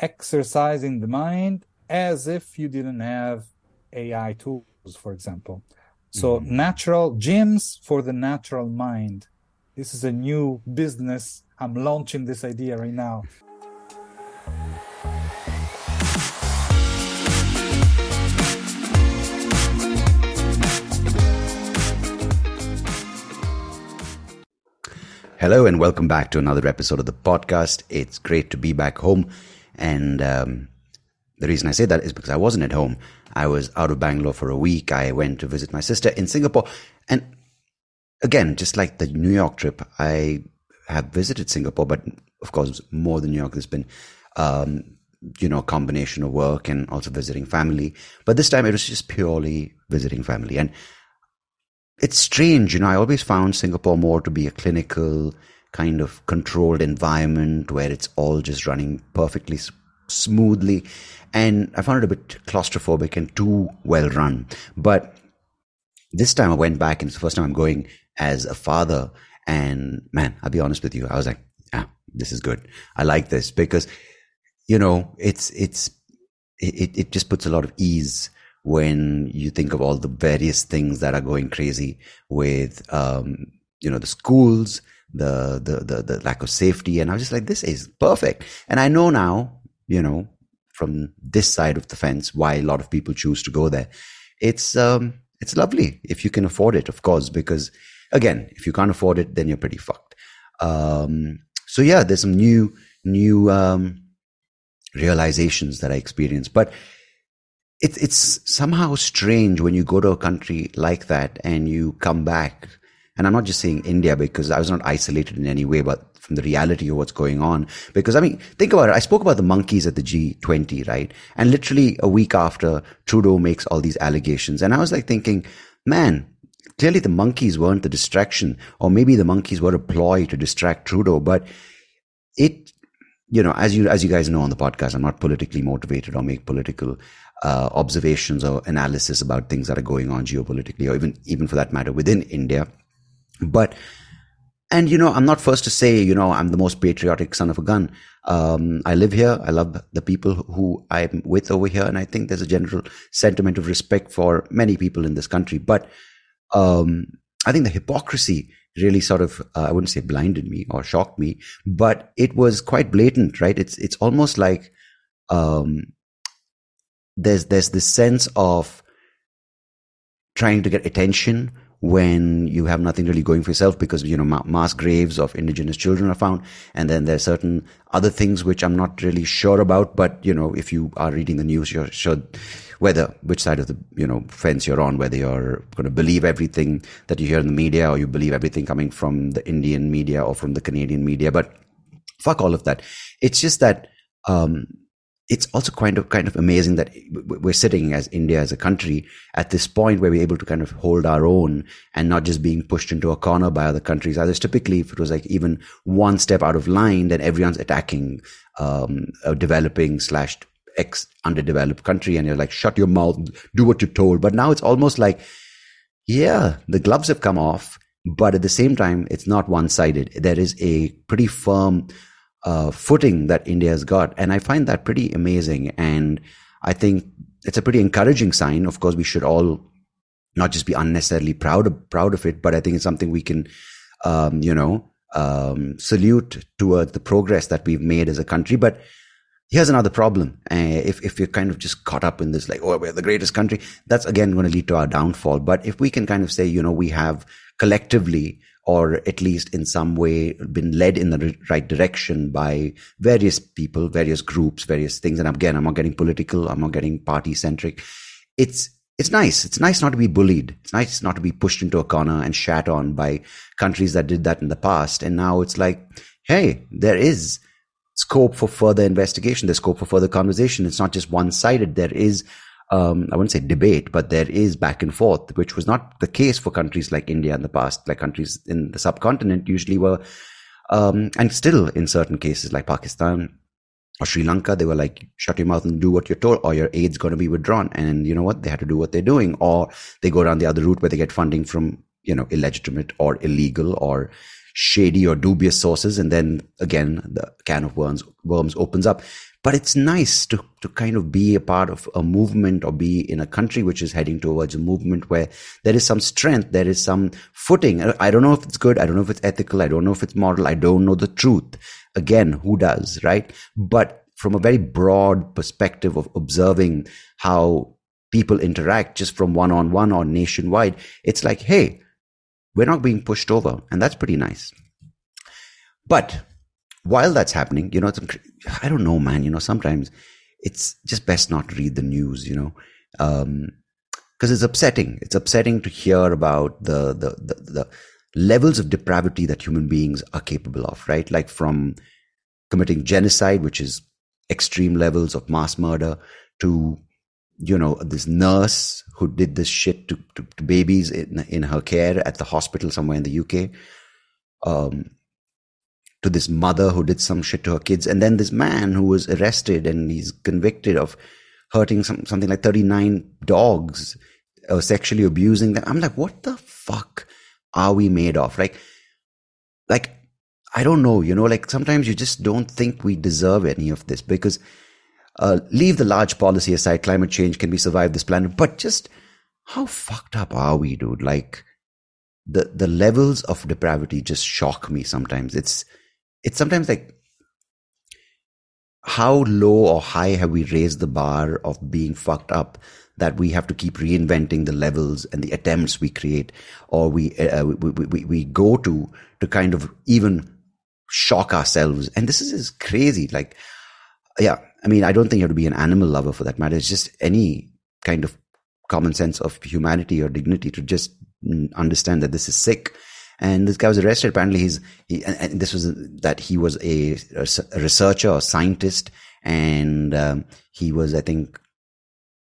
exercising the mind as if you didn't have AI tools, for example. So, mm-hmm. natural gyms for the natural mind. This is a new business. I'm launching this idea right now. Hello and welcome back to another episode of the podcast. It's great to be back home. And um, the reason I say that is because I wasn't at home. I was out of Bangalore for a week. I went to visit my sister in Singapore. And again, just like the New York trip, I have visited Singapore, but of course, more than New York, there's been, um, you know, a combination of work and also visiting family. But this time it was just purely visiting family. And it's strange, you know. I always found Singapore more to be a clinical, kind of controlled environment where it's all just running perfectly smoothly. And I found it a bit claustrophobic and too well run. But this time I went back and it's the first time I'm going as a father. And man, I'll be honest with you, I was like, ah, this is good. I like this because, you know, it's, it's, it, it just puts a lot of ease when you think of all the various things that are going crazy with, um, you know, the schools, the, the, the, the lack of safety. And I was just like, this is perfect. And I know now, you know, from this side of the fence, why a lot of people choose to go there. It's, um, it's lovely if you can afford it, of course, because again, if you can't afford it, then you're pretty fucked. Um, so yeah, there's some new, new, um, realizations that I experienced, but it's it's somehow strange when you go to a country like that and you come back. And I'm not just saying India because I was not isolated in any way, but from the reality of what's going on. Because I mean, think about it. I spoke about the monkeys at the G20, right? And literally a week after Trudeau makes all these allegations. And I was like thinking, man, clearly the monkeys weren't the distraction, or maybe the monkeys were a ploy to distract Trudeau, but it, you know, as you, as you guys know on the podcast, I'm not politically motivated or make political uh, observations or analysis about things that are going on geopolitically, or even even for that matter within India. But and you know, I'm not first to say, you know, I'm the most patriotic son of a gun. Um, I live here. I love the people who I'm with over here, and I think there's a general sentiment of respect for many people in this country. But um, I think the hypocrisy really sort of uh, I wouldn't say blinded me or shocked me, but it was quite blatant, right? It's it's almost like um, there's there's this sense of trying to get attention when you have nothing really going for yourself because you know mass graves of indigenous children are found. And then there's certain other things which i'm not really sure about but you know if you are reading the news you're sure whether which side of the you know fence you're on whether you're going to believe everything that you hear in the media or you believe everything coming from the indian media or from the canadian media. But fuck all of that. It's just that um, it's also kind of kind of amazing that we're sitting as India as a country at this point where we're able to kind of hold our own and not just being pushed into a corner by other countries. Others typically, if it was like even one step out of line, then everyone's attacking um, a developing slash ex underdeveloped country, and you're like, shut your mouth, do what you're told. But now it's almost like, yeah, the gloves have come off, but at the same time, it's not one sided. There is a pretty firm uh, footing that India has got. And I find that pretty amazing. And I think it's a pretty encouraging sign. Of course, we should all not just be unnecessarily proud of, proud of it, but I think it's something we can, um, you know, um, salute toward the progress that we've made as a country. But here's another problem. Uh, if, if you're kind of just caught up in this, like, oh, we're the greatest country, that's again going to lead to our downfall. But if we can kind of say, you know, we have collectively or at least in some way been led in the right direction by various people, various groups, various things. And again, I'm not getting political. I'm not getting party centric. It's, it's nice. It's nice not to be bullied. It's nice not to be pushed into a corner and shat on by countries that did that in the past. And now it's like, hey, there is scope for further investigation. There's scope for further conversation. It's not just one sided. There is um, I wouldn't say debate, but there is back and forth, which was not the case for countries like India in the past. Like countries in the subcontinent usually were, um, and still in certain cases like Pakistan or Sri Lanka, they were like, shut your mouth and do what you're told, or your aid's going to be withdrawn. And you know what? They had to do what they're doing, or they go down the other route where they get funding from, you know, illegitimate or illegal or shady or dubious sources. And then again, the can of worms, worms opens up. But it's nice to, to kind of be a part of a movement or be in a country which is heading towards a movement where there is some strength, there is some footing. I don't know if it's good. I don't know if it's ethical. I don't know if it's moral. I don't know the truth. Again, who does, right? But from a very broad perspective of observing how people interact just from one on one or nationwide, it's like, hey, we're not being pushed over. And that's pretty nice. But while that's happening, you know, I don't know, man, you know, sometimes it's just best not to read the news, you know, um, because it's upsetting. It's upsetting to hear about the, the, the, the levels of depravity that human beings are capable of, right? Like from committing genocide, which is extreme levels of mass murder, to you know this nurse who did this shit to, to, to, babies in in her care at the hospital somewhere in the UK, um, to this mother who did some shit to her kids, and then this man who was arrested and he's convicted of hurting some, something like 39 dogs or sexually abusing them. I'm like, what the fuck are we made of? Like, like, I don't know, you know, like sometimes you just don't think we deserve any of this because, uh, leave the large policy aside, climate change can be survived this planet, but just how fucked up are we, dude? Like, the, the levels of depravity just shock me sometimes. It's, it's sometimes like how low or high have we raised the bar of being fucked up that we have to keep reinventing the levels and the attempts we create or we, uh, we, we, we go to to kind of even shock ourselves? And this is, is crazy. Like yeah i mean i don't think you have to be an animal lover for that matter. It's just any kind of common sense of humanity or dignity to just understand that this is sick and this guy was arrested. Apparently, he's he, and this was that he was a, a researcher or scientist, and um, he was, I think,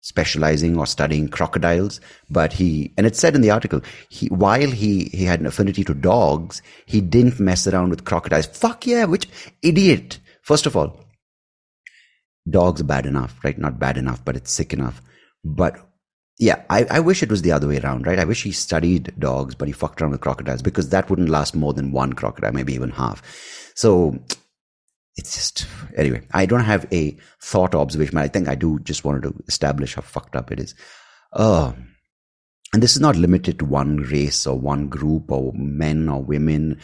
specializing or studying crocodiles. But he and it said in the article, he while he he had an affinity to dogs, he didn't mess around with crocodiles. Fuck yeah, which idiot! First of all, dogs are bad enough, right? Not bad enough, but it's sick enough. But yeah, I, I wish it was the other way around, right? I wish he studied dogs, but he fucked around with crocodiles because that wouldn't last more than one crocodile, maybe even half. So it's just, anyway, I don't have a thought observation, I think I do just wanted to establish how fucked up it is. Oh, and this is not limited to one race or one group or men or women.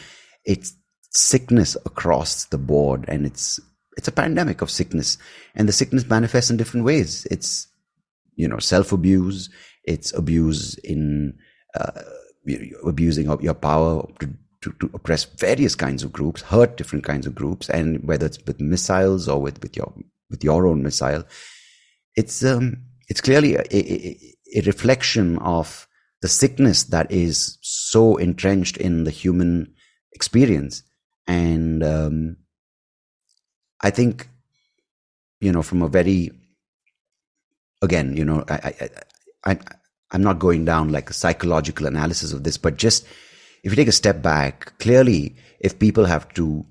It's sickness across the board and it's, it's a pandemic of sickness and the sickness manifests in different ways. It's, you know, self abuse. It's abuse in uh, abusing of your power to, to, to, oppress various kinds of groups, hurt different kinds of groups, and whether it's with missiles or with, with your with your own missile, it's um, it's clearly a, a, a reflection of the sickness that is so entrenched in the human experience, and um, I think you know from a very again, you know, I, I, I, I'm not going down like a psychological analysis of this, but just if you take a step back, clearly, if people have to,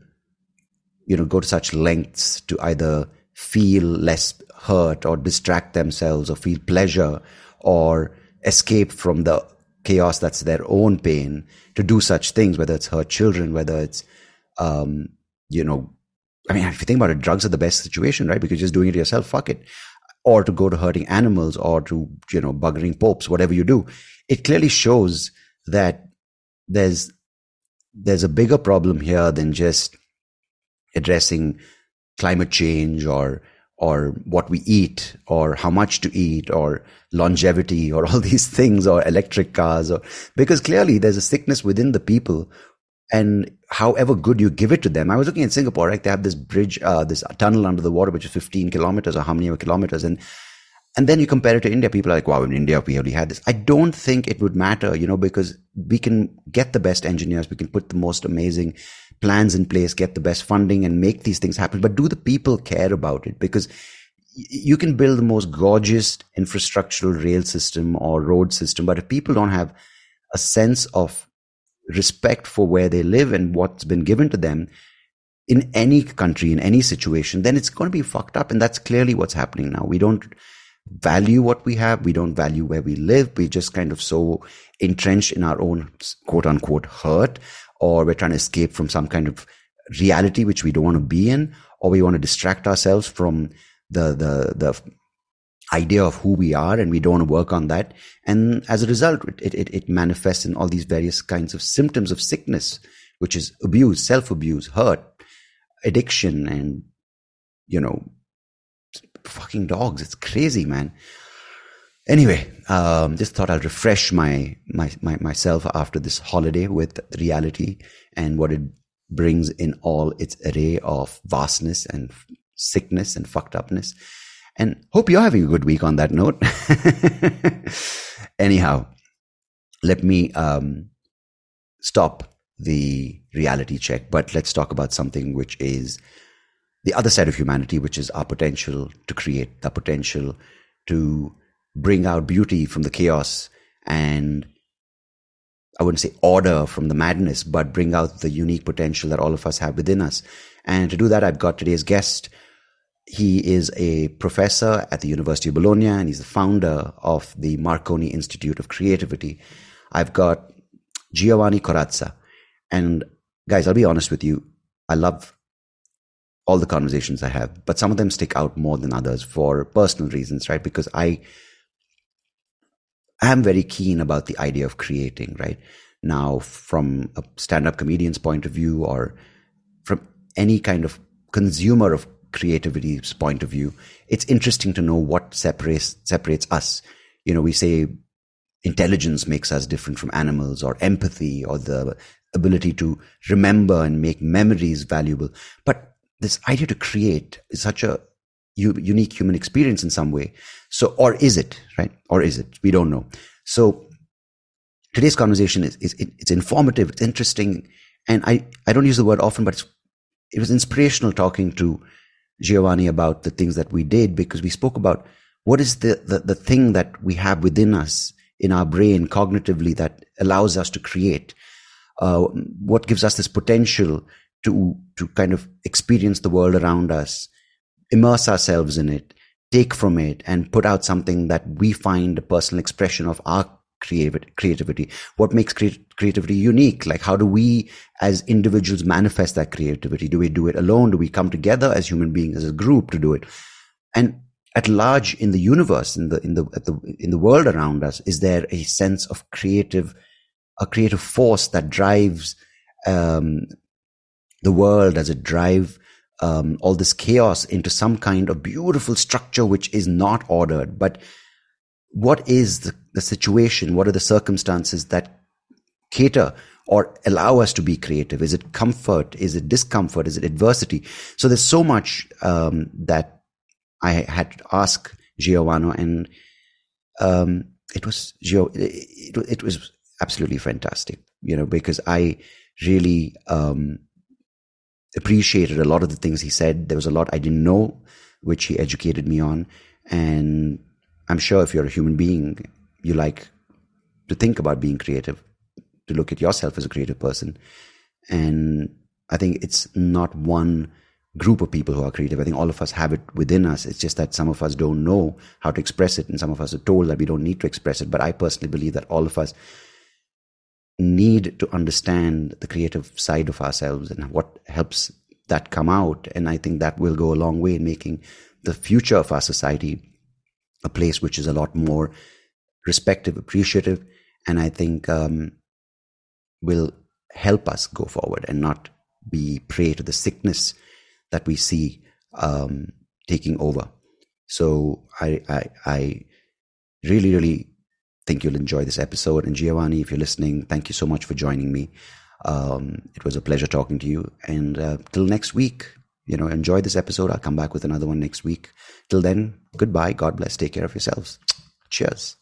you know, go to such lengths to either feel less hurt or distract themselves or feel pleasure or escape from the chaos that's their own pain to do such things, whether it's hurt children, whether it's, um, you know, I mean, if you think about it, drugs are the best situation, right? Because you're just doing it yourself. Fuck it or to go to hurting animals or to, you know, buggering popes, whatever you do. It clearly shows that there's, there's a bigger problem here than just addressing climate change or, or what we eat or how much to eat or longevity or all these things or electric cars or because clearly there's a sickness within the people and however good you give it to them. I was looking at Singapore, right? They have this bridge, uh, this tunnel under the water, which is 15 kilometers or how many kilometers. And, and then you compare it to India. People are like, wow, in India, we already had this. I don't think it would matter, you know, because we can get the best engineers. We can put the most amazing plans in place, get the best funding and make these things happen. But do the people care about it? Because you can build the most gorgeous infrastructural rail system or road system. But if people don't have a sense of respect for where they live and what's been given to them in any country, in any situation, then it's going to be fucked up. And that's clearly what's happening now. We don't value what we have. We don't value where we live. We're just kind of so entrenched in our own quote unquote hurt, or we're trying to escape from some kind of reality which we don't want to be in, or we want to distract ourselves from the, the, the idea of who we are and we don't work on that. And as a result, it, it, it manifests in all these various kinds of symptoms of sickness, which is abuse, self-abuse, hurt, addiction, and, you know, fucking dogs. It's crazy, man. Anyway, um, just thought I'll refresh my, my, my, myself after this holiday with reality and what it brings in all its array of vastness and sickness and fucked upness. And hope you're having a good week on that note. Anyhow, let me um, stop the reality check, but let's talk about something which is the other side of humanity, which is our potential to create, the potential to bring out beauty from the chaos and I wouldn't say order from the madness, but bring out the unique potential that all of us have within us. And to do that, I've got today's guest. He is a professor at the University of Bologna and he's the founder of the Marconi Institute of Creativity. I've got Giovanni Corazza. And guys, I'll be honest with you. I love all the conversations I have, but some of them stick out more than others for personal reasons, right? Because I am very keen about the idea of creating, right? Now, from a stand up comedian's point of view or from any kind of consumer of creativity's point of view, it's interesting to know what separates, separates us. You know, we say intelligence makes us different from animals or empathy or the ability to remember and make memories valuable. But this idea to create is such a unique human experience in some way. So, or is it, right? Or is it? We don't know. So today's conversation is, is it, it's informative, it's interesting. And I, I don't use the word often, but it was inspirational talking to Giovanni about the things that we did because we spoke about what is the, the, the thing that we have within us in our brain cognitively that allows us to create. Uh, what gives us this potential to to kind of experience the world around us, immerse ourselves in it, take from it, and put out something that we find a personal expression of our creativity. What makes creativity unique? Like, how do we as individuals manifest that creativity? Do we do it alone? Do we come together as human beings, as a group to do it? And at large in the universe, in the, in the, the, in the world around us, is there a sense of creative, a creative force that drives, um, the world? as it drive, um, all this chaos into some kind of beautiful structure which is not ordered? But what is the, the situation? What are the circumstances that cater or allow us to be creative? Is it comfort? Is it discomfort? Is it adversity? So there's so much um, that I had to ask Giovanni, and um, it was. It, it, was absolutely fantastic, you know, because I really um, appreciated a lot of the things he said. There was a lot I didn't know, which he educated me on, and I'm sure if you're a human being, you like to think about being creative, to look at yourself as a creative person. And I think it's not one group of people who are creative. I think all of us have it within us. It's just that some of us don't know how to express it, and some of us are told that we don't need to express it. But I personally believe that all of us need to understand the creative side of ourselves and what helps that come out. And I think that will go a long way in making the future of our society a place which is a lot more respective, appreciative, and I think um, will help us go forward and not be prey to the sickness that we see um, taking over. So I, I, I really, really think you'll enjoy this episode. And Giovanni, if you're listening, thank you so much for joining me. Um, it was a pleasure talking to you. And uh, till next week, you know, enjoy this episode. I'll come back with another one next week. Till then, goodbye. God bless. Take care of yourselves. Cheers.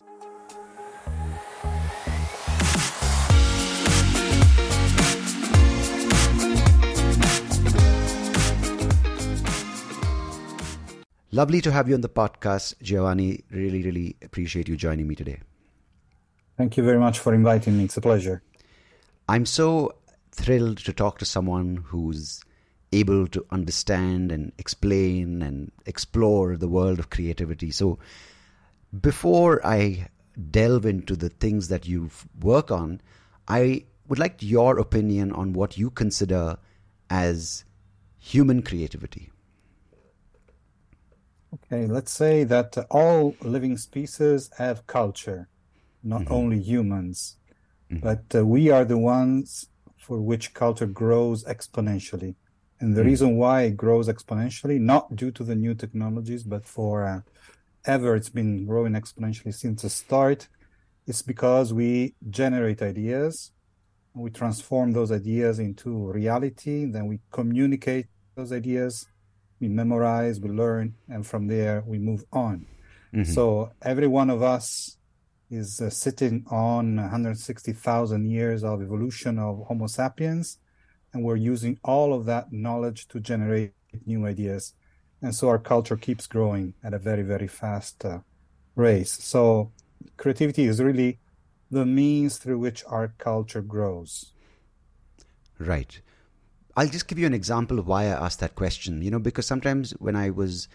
Lovely to have you on the podcast, Giovanni. Really, really appreciate you joining me today. Thank you very much for inviting me. It's a pleasure. I'm so thrilled to talk to someone who's able to understand and explain and explore the world of creativity. So, before I delve into the things that you work on, I would like your opinion on what you consider as human creativity. Okay, let's say that all living species have culture, not mm-hmm. only humans, mm-hmm. but uh, we are the ones for which culture grows exponentially. And the mm-hmm. reason why it grows exponentially, not due to the new technologies, but for uh, ever it's been growing exponentially since the start, is because we generate ideas, we transform those ideas into reality, then we communicate those ideas we memorize, we learn, and from there we move on. Mm-hmm. So every one of us is uh, sitting on 160,000 years of evolution of Homo sapiens, and we're using all of that knowledge to generate new ideas. And so our culture keeps growing at a very, very fast uh, race. So creativity is really the means through which our culture grows. Right. I'll just give you an example of why I asked that question. You know, because sometimes when I was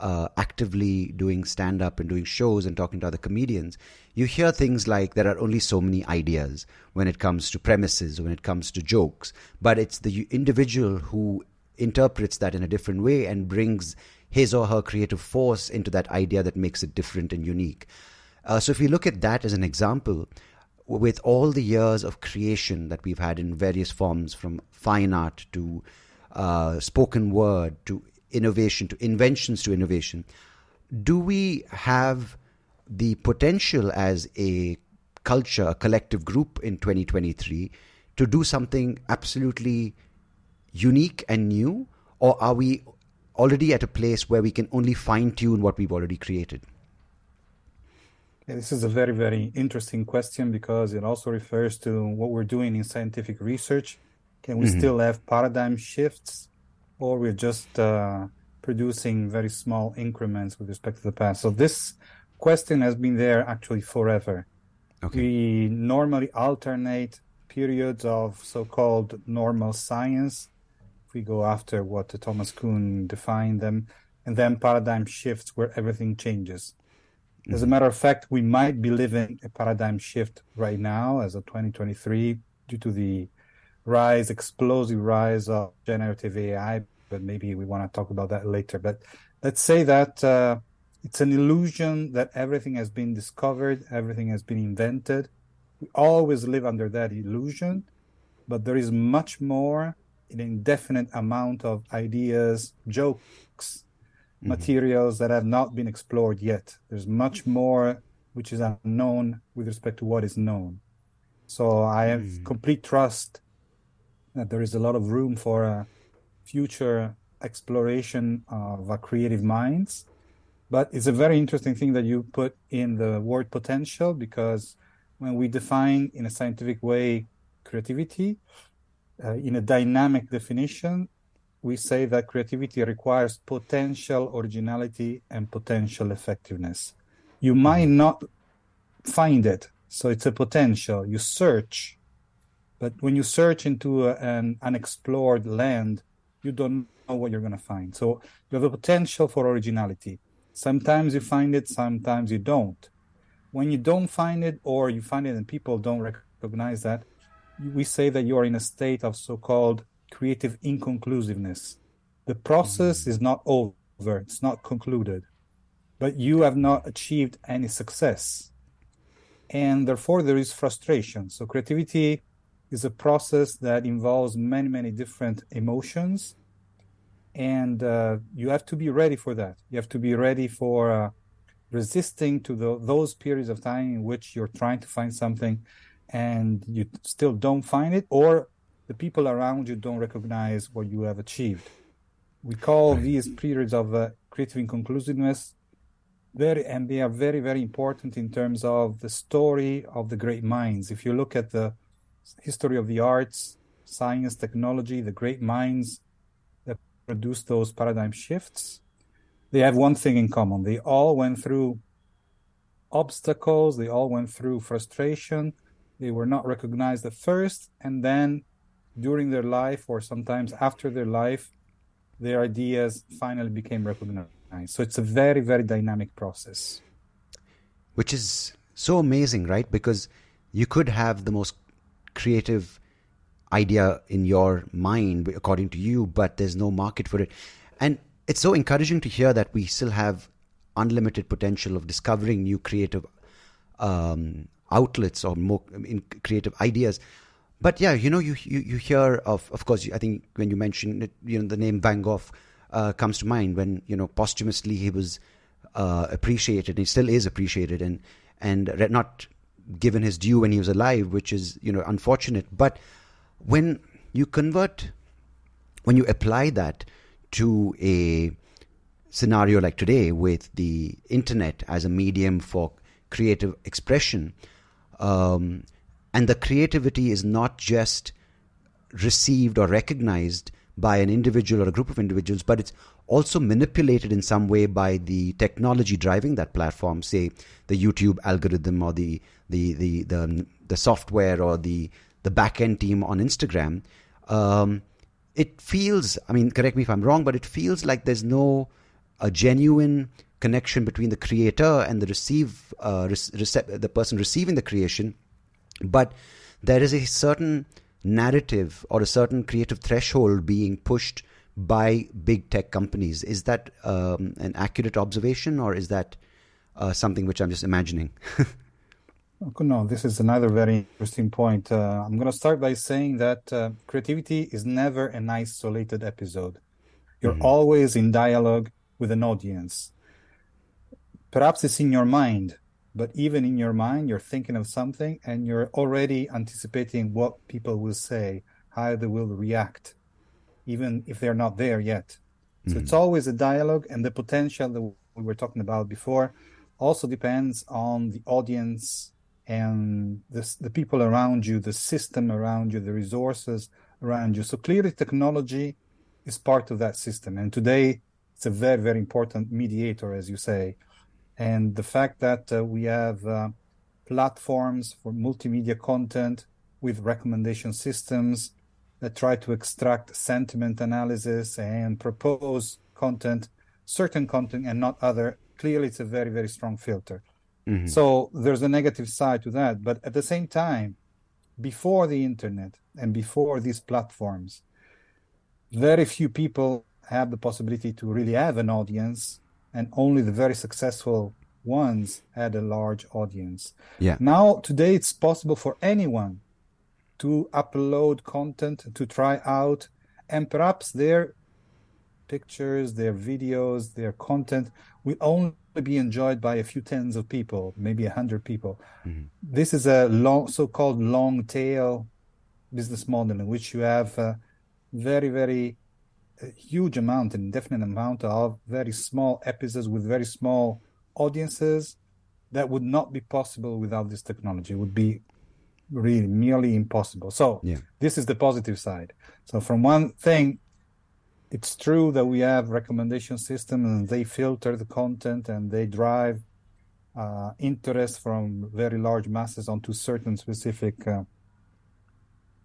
uh, actively doing stand up and doing shows and talking to other comedians, you hear things like there are only so many ideas when it comes to premises, when it comes to jokes, but it's the individual who interprets that in a different way and brings his or her creative force into that idea that makes it different and unique. Uh, so if we look at that as an example, with all the years of creation that we've had in various forms, from fine art to uh, spoken word to innovation to inventions to innovation, do we have the potential as a culture, a collective group in 2023 to do something absolutely unique and new? Or are we already at a place where we can only fine tune what we've already created? Yeah, this is a very, very interesting question because it also refers to what we're doing in scientific research. Can we mm-hmm. still have paradigm shifts, or we're just uh, producing very small increments with respect to the past? So this question has been there actually forever. Okay. We normally alternate periods of so-called normal science. If we go after what Thomas Kuhn defined them, and then paradigm shifts where everything changes. As a matter of fact, we might be living a paradigm shift right now as of 2023 due to the rise, explosive rise of generative AI. But maybe we want to talk about that later. But let's say that uh, it's an illusion that everything has been discovered, everything has been invented. We always live under that illusion, but there is much more, an indefinite amount of ideas, jokes, mm-hmm. materials that have not been explored yet. There's much more which is unknown with respect to what is known. So I have mm. complete trust that there is a lot of room for a future exploration of our creative minds. But it's a very interesting thing that you put in the word potential because when we define in a scientific way creativity, uh, in a dynamic definition, we say that creativity requires potential originality and potential effectiveness. You might mm-hmm. not find it, so it's a potential. You search, but when you search into a, an unexplored land, you don't know what you're going to find. So you have a potential for originality. Sometimes you find it, sometimes you don't. When you don't find it, or you find it and people don't recognize that, we say that you are in a state of so called creative inconclusiveness. The process mm-hmm. is not over, it's not concluded, but you have not achieved any success. And therefore, there is frustration. So, creativity is a process that involves many, many different emotions. And uh, you have to be ready for that. You have to be ready for uh, resisting to the, those periods of time in which you're trying to find something and you still don't find it, or the people around you don't recognize what you have achieved. We call these periods of uh, creative inconclusiveness very, and they are very, very important in terms of the story of the great minds. If you look at the history of the arts, science, technology, the great minds that produced those paradigm shifts, they have one thing in common. They all went through obstacles, they all went through frustration, they were not recognized at first, and then during their life or sometimes after their life, their ideas finally became recognized. So it's a very, very dynamic process. Which is so amazing, right? Because you could have the most creative idea in your mind, according to you, but there's no market for it. And it's so encouraging to hear that we still have unlimited potential of discovering new creative um, outlets or more creative ideas. But yeah, you know, you, you, you hear of, of course, I think when you mentioned it, you know, the name Van Gogh uh, comes to mind when, you know, posthumously he was uh, appreciated. He still is appreciated and, and not given his due when he was alive, which is, you know, unfortunate. But when you convert, when you apply that to a scenario like today with the internet as a medium for creative expression, um, and the creativity is not just received or recognized by an individual or a group of individuals, but it's also manipulated in some way by the technology driving that platform, say the YouTube algorithm or the the the the, the software or the the back end team on Instagram. Um, it feels, I mean, correct me if I'm wrong, but it feels like there's no a genuine connection between the creator and the receive uh, rece- the person receiving the creation but there is a certain narrative or a certain creative threshold being pushed by big tech companies. Is that um, an accurate observation or is that uh, something which i'm just imagining? No this is another very interesting point. Uh, i'm going to start by saying that uh, creativity is never an isolated episode. You're mm-hmm. always in dialogue with an audience. Perhaps it's in your mind, but even in your mind, you're thinking of something and you're already anticipating what people will say, how they will react, even if they're not there yet. So mm-hmm. it's always a dialogue, and the potential that we were talking about before also depends on the audience and the, the people around you, the system around you, the resources around you. So clearly, technology is part of that system. And today, it's a very very important mediator as you say and the fact that uh, we have uh, platforms for multimedia content with recommendation systems that try to extract sentiment analysis and propose content certain content and not other clearly it's a very very strong filter mm-hmm. so there's a negative side to that but at the same time before the internet and before these platforms very few people have the possibility to really have an audience, and only the very successful ones had a large audience. Yeah. Now, today, it's possible for anyone to upload content to try out, and perhaps their pictures, their videos, their content will only be enjoyed by a few tens of people, maybe a hundred people. Mm-hmm. This is a long, so-called long tail business model in which you have uh, very, very a huge amount, an indefinite amount of very small episodes with very small audiences that would not be possible without this technology. It would be really merely impossible. So yeah. this is the positive side. So from one thing, it's true that we have recommendation system and they filter the content and they drive uh, interest from very large masses onto certain specific uh,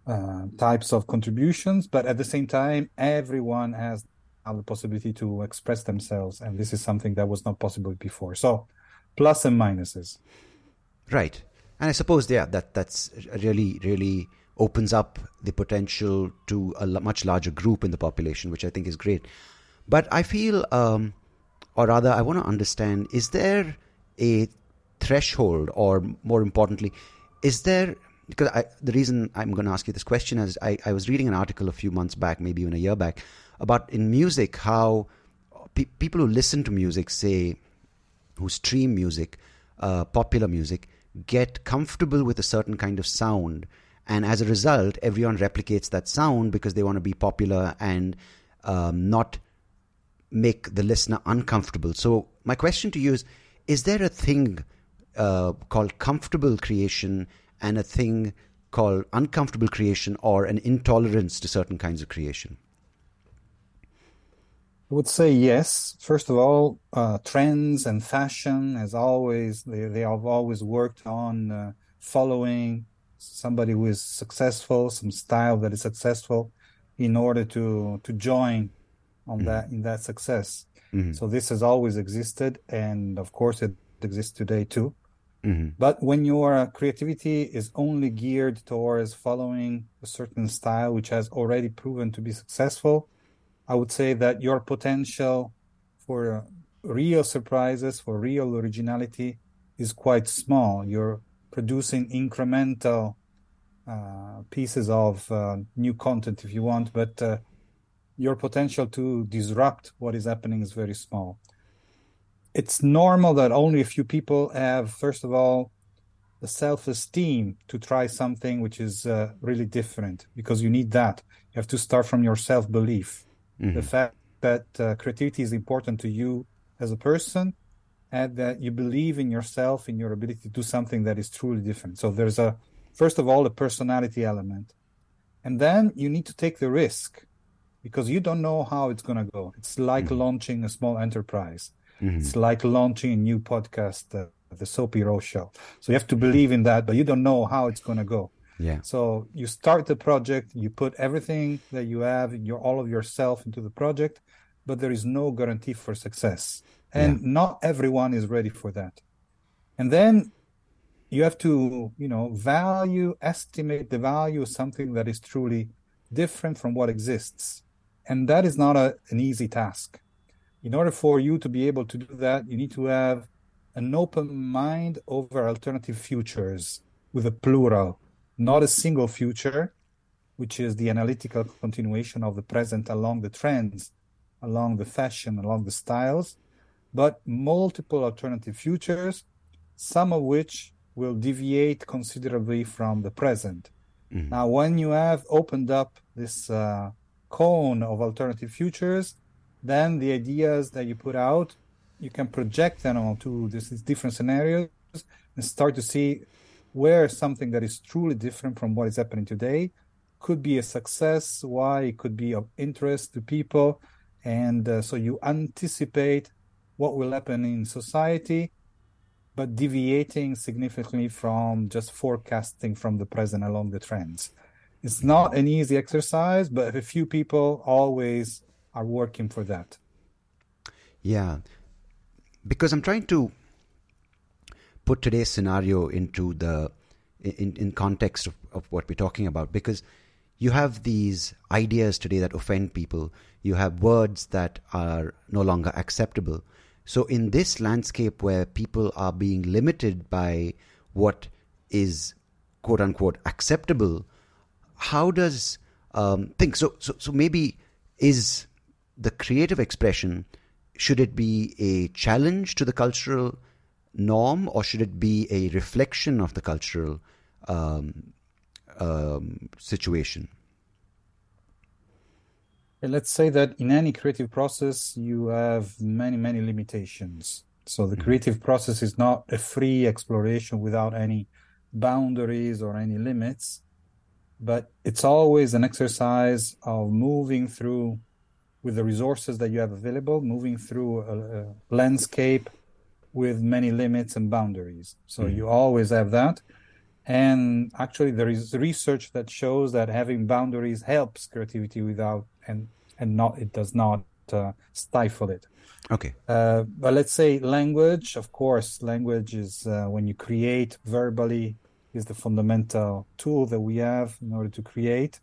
uh, types of contributions, but at the same time, everyone has the possibility to express themselves, and this is something that was not possible before. So, plus and minuses. Right, and I suppose yeah, that that's really really opens up the potential to a much larger group in the population, which I think is great. But I feel, um, or rather, I want to understand: is there a threshold, or more importantly, is there because I, the reason I'm going to ask you this question is I, I was reading an article a few months back, maybe even a year back, about in music how pe- people who listen to music, say, who stream music, uh, popular music, get comfortable with a certain kind of sound. And as a result, everyone replicates that sound because they want to be popular and um, not make the listener uncomfortable. So, my question to you is Is there a thing uh, called comfortable creation and a thing called uncomfortable creation or an intolerance to certain kinds of creation? I would say yes. First of all, uh, trends and fashion, as always, they, they have always worked on uh, following somebody who is successful, some style that is successful, in order to to join on mm-hmm. that in that success. Mm-hmm. So this has always existed, and of course, it exists today too. Mm-hmm. But when your creativity is only geared towards following a certain style, which has already proven to be successful, I would say that your potential for real surprises, for real originality, is quite small. You're producing incremental uh, pieces of uh, new content if you want, but uh, your potential to disrupt what is happening is very small. It's normal that only a few people have, first of all, the self esteem to try something which is uh, really different because you need that. You have to start from your self belief. Mm-hmm. The fact that uh, creativity is important to you as a person and that you believe in yourself, in your ability to do something that is truly different. So there's a, first of all, a personality element. And then you need to take the risk because you don't know how it's going to go. It's like mm-hmm. launching a small enterprise. Mm-hmm. It's like launching a new podcast, uh, the Soapy Rose Show. So you have to believe in that, but you don't know how it's going to go. Yeah. So you start the project, you put everything that you have, your all of yourself into the project, but there is no guarantee for success. And yeah. not everyone is ready for that. And then you have to, you know, value, estimate the value of something that is truly different from what exists. And that is not a, an easy task. In order for you to be able to do that, you need to have an open mind over alternative futures with a plural, not a single future, which is the analytical continuation of the present along the trends, along the fashion, along the styles, but multiple alternative futures, some of which will deviate considerably from the present. Mm-hmm. Now, when you have opened up this uh, cone of alternative futures, then the ideas that you put out, you can project them onto these different scenarios and start to see where something that is truly different from what is happening today could be a success, why it could be of interest to people. And uh, so you anticipate what will happen in society, but deviating significantly from just forecasting from the present along the trends. It's not an easy exercise, but a few people always are working for that. Yeah, because I'm trying to put today's scenario into the in, in context of, of what we're talking about because you have these ideas today that offend people you have words that are no longer acceptable so, in this landscape where people are being limited by what is quote unquote acceptable, how does um, think so, so? So maybe is the creative expression should it be a challenge to the cultural norm or should it be a reflection of the cultural um, um, situation? let's say that in any creative process you have many many limitations so the mm-hmm. creative process is not a free exploration without any boundaries or any limits but it's always an exercise of moving through with the resources that you have available moving through a, a landscape with many limits and boundaries. So mm-hmm. you always have that. And actually there is research that shows that having boundaries helps creativity without and and not it does not uh, stifle it. Okay. Uh, but let's say language of course language is uh, when you create verbally is the fundamental tool that we have in order to create.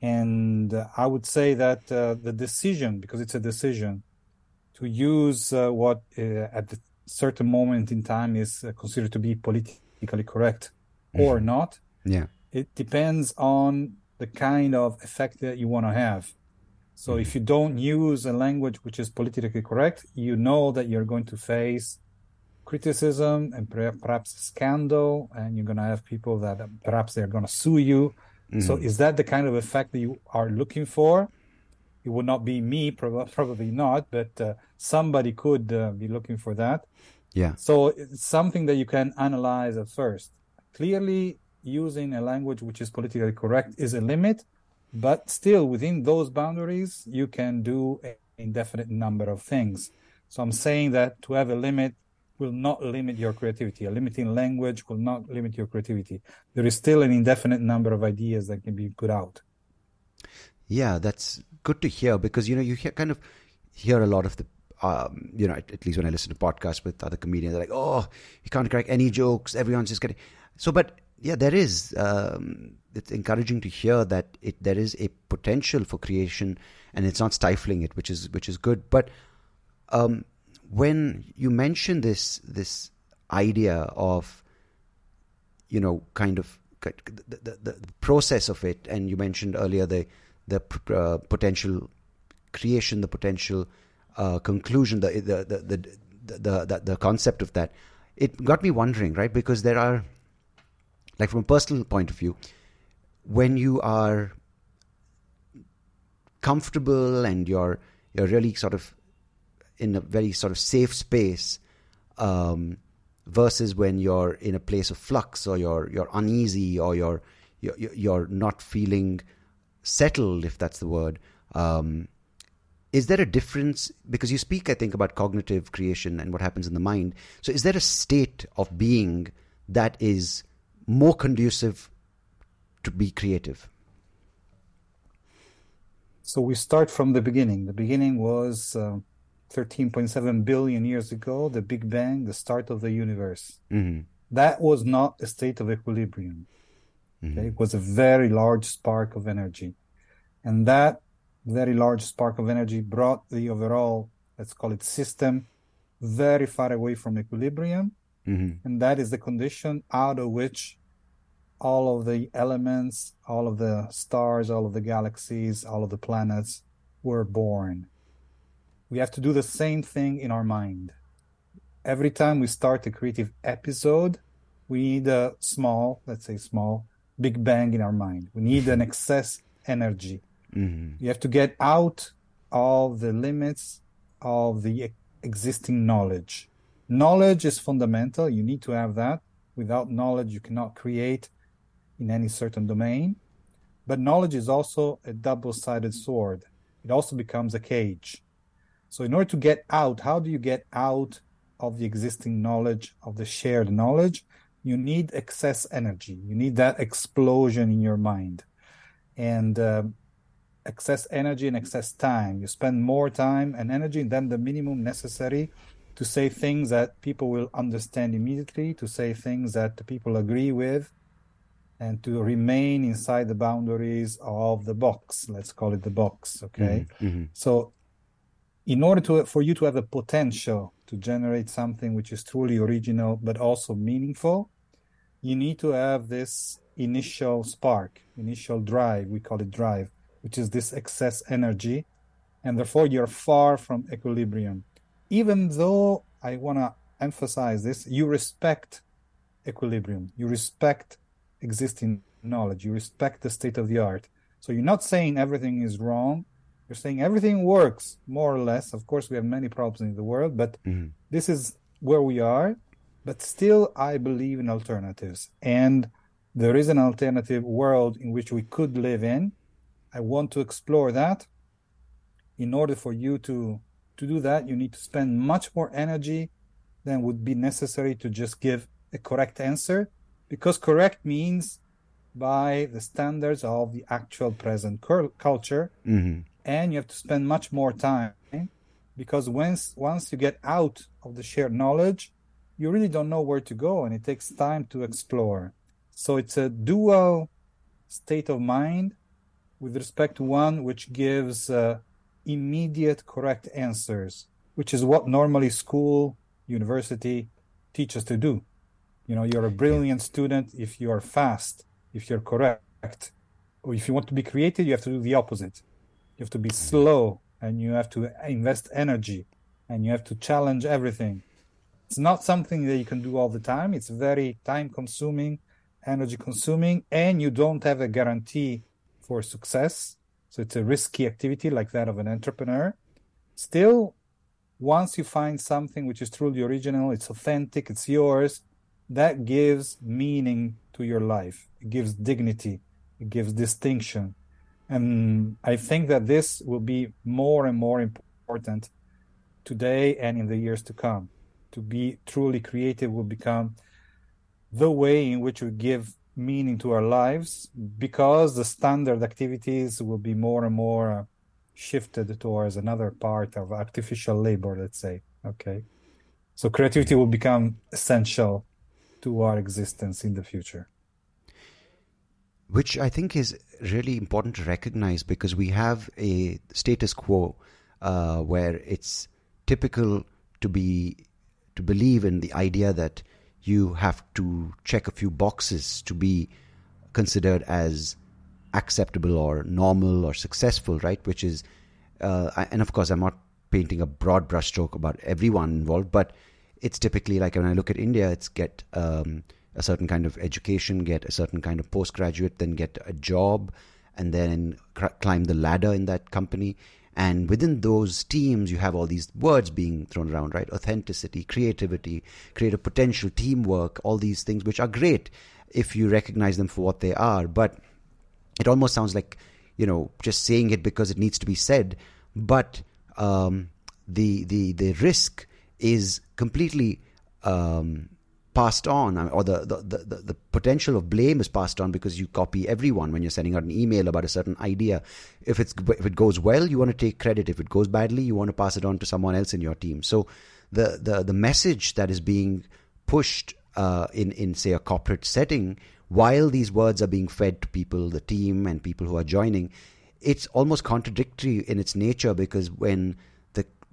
And uh, i would say that uh, the decision because it's a decision to use uh, what at the certain moment in time is considered to be politically correct mm-hmm. or not yeah it depends on the kind of effect that you want to have so if you don't use a language which is politically correct, you know that you're going to face criticism and perhaps scandal, and you're going to have people that perhaps they're going to sue you. Mm-hmm. So is that the kind of effect that you are looking for? It would not be me, probably not, but uh, somebody could uh, be looking for that. Yeah. So it's something that you can analyze at first. Clearly, using a language which is politically correct is a limit, but still within those boundaries you can do an indefinite number of things so i'm saying that to have a limit will not limit your creativity a limiting language will not limit your creativity there is still an indefinite number of ideas that can be put out yeah that's good to hear because you know you hear, kind of hear a lot of the um, you know, at, least when I listen to podcasts with other comedians, they're like, "Oh, you can't crack any jokes. Everyone's just getting." So, but yeah, there is um, it's encouraging to hear that it there is a potential for creation and it's not stifling it, which is which is good. But um, when you mention this this idea of you know kind of the, the, the process of it, and you mentioned earlier the the uh, potential creation, the potential uh, conclusion, the the, the the the the the concept of that. It got me wondering, right? Because there are, like, from a personal point of view, when you are comfortable and you're you're really sort of in a very sort of safe space um, versus when you're in a place of flux or you're you're uneasy or you're you're, you're not feeling settled if that's the word um, is there a difference? Because you speak i think about cognitive creation and what happens in the mind. So is there a state of being that is more conducive to be creative? So we start from the beginning. The beginning was uh, 13.7 billion years ago the big bang the start of the universe. Mm-hmm. that was not a state of equilibrium mm-hmm. okay? it was a very large spark of energy and that very large spark of energy brought the overall, let's call it system, very far away from equilibrium. Mm-hmm. And that is the condition out of which all of the elements, all of the stars, all of the galaxies, all of the planets were born. We have to do the same thing in our mind. Every time we start a creative episode, we need a small, let's say small, big bang in our mind. We need an excess energy Mm-hmm. You have to get out of the limits of the existing knowledge. Knowledge is fundamental. You need to have that. Without knowledge, you cannot create in any certain domain. But knowledge is also a double sided sword, it also becomes a cage. So, in order to get out, how do you get out of the existing knowledge, of the shared knowledge? You need excess energy. You need that explosion in your mind. And uh, excess energy and excess time. You spend more time and energy than the minimum necessary to say things that people will understand immediately, to say things that people agree with, and to remain inside the boundaries of the box. Let's call it the box. Okay. Mm-hmm. Mm-hmm. So, in order to for you to have the potential to generate something which is truly original but also meaningful, you need to have this initial spark, initial drive. We call it drive which is this excess energy, and therefore you're far from equilibrium. Even though I want to emphasize this, you respect equilibrium, you respect existing knowledge, you respect the state of the art. So you're not saying everything is wrong. You're saying everything works more or less. Of course, we have many problems in the world, but mm-hmm. this is where we are. But still, I believe in alternatives. And there is an alternative world in which we could live in I want to explore that. In order for you to to do that, you need to spend much more energy than would be necessary to just give a correct answer, because correct means by the standards of the actual present culture, mm-hmm. and you have to spend much more time because once once you get out of the shared knowledge, you really don't know where to go, and it takes time to explore. So it's a dual state of mind with respect to one which gives uh, immediate correct answers, which is what normally school, university teach us to do. You know, you're a brilliant student if you are fast, if you're correct. Or if you want to be creative, you have to do the opposite. You have to be slow and you have to invest energy and you have to challenge everything. It's not something that you can do all the time. It's very time consuming, energy consuming, and you don't have a guarantee for success. So it's a risky activity like that of an entrepreneur. Still, once you find something which is truly original, it's authentic, it's yours, that gives meaning to your life. It gives dignity, it gives distinction. And I think that this will be more and more important today and in the years to come. To be truly creative will become the way in which we give meaning to our lives because the standard activities will be more and more shifted towards another part of artificial labor let's say okay? So creativity will become essential to our existence in the future. Which I think is really important to recognize because we have a status quo uh, where it's typical to be to believe in the idea that you have to check a few boxes to be considered as acceptable or normal or successful, right? Which is, uh, and of course, I'm not painting a broad brushstroke about everyone involved, but it's typically like when I look at India, it's get um, a certain kind of education, get a certain kind of postgraduate, then get a job, and then cr- climb the ladder in that company. And within those teams, you have all these words being thrown around, right? Authenticity, creativity, creative potential, teamwork, all these things, which are great if you recognize them for what they are. But it almost sounds like, you know, just saying it because it needs to be said. But um, the the the risk is completely um, passed on, or the, the, the, the, potential of blame is passed on because you copy everyone when you're sending out an email about a certain idea. If it's if it goes well, you want to take credit. If it goes badly, you want to pass it on to someone else in your team. So the the the message that is being pushed uh, in in say a corporate setting, while these words are being fed to people, the team and people who are joining, it's almost contradictory in its nature because when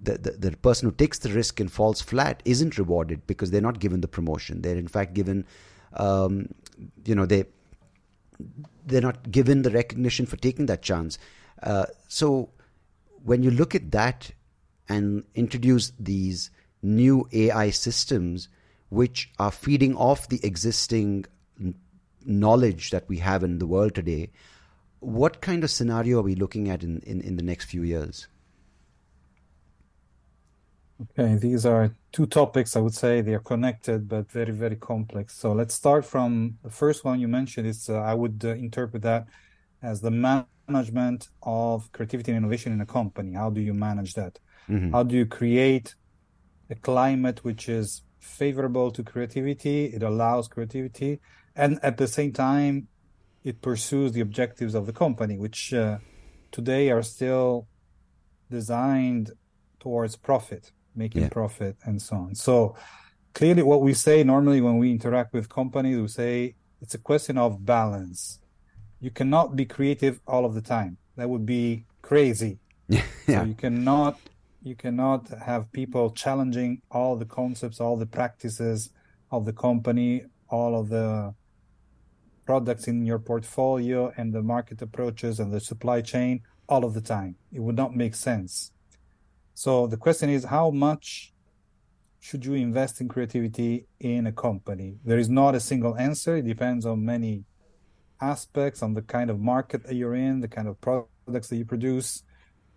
the, the, the person who takes the risk and falls flat isn't rewarded because they're not given the promotion. They're in fact given, um, you know, they they're not given the recognition for taking that chance. Uh, so when you look at that and introduce these new AI systems which are feeding off the existing knowledge that we have in the world today, what kind of scenario are we looking at in, in, in the next few years? Okay, these are two topics. I would say they are connected, but very, very complex. So let's start from the first one you mentioned. Is uh, I would uh, interpret that as the management of creativity and innovation in a company. How do you manage that? Mm-hmm. How do you create a climate which is favorable to creativity? It allows creativity, and at the same time, it pursues the objectives of the company, which uh, today are still designed towards profit making yeah. profit and so on. So clearly what we say normally when we interact with companies we say it's a question of balance. You cannot be creative all of the time. That would be crazy. Yeah. so you cannot you cannot have people challenging all the concepts all the practices of the company all of the products in your portfolio and the market approaches and the supply chain all of the time. It would not make sense so the question is how much should you invest in creativity in a company? There is not a single answer. It depends on many aspects, on the kind of market that you're in, the kind of products that you produce,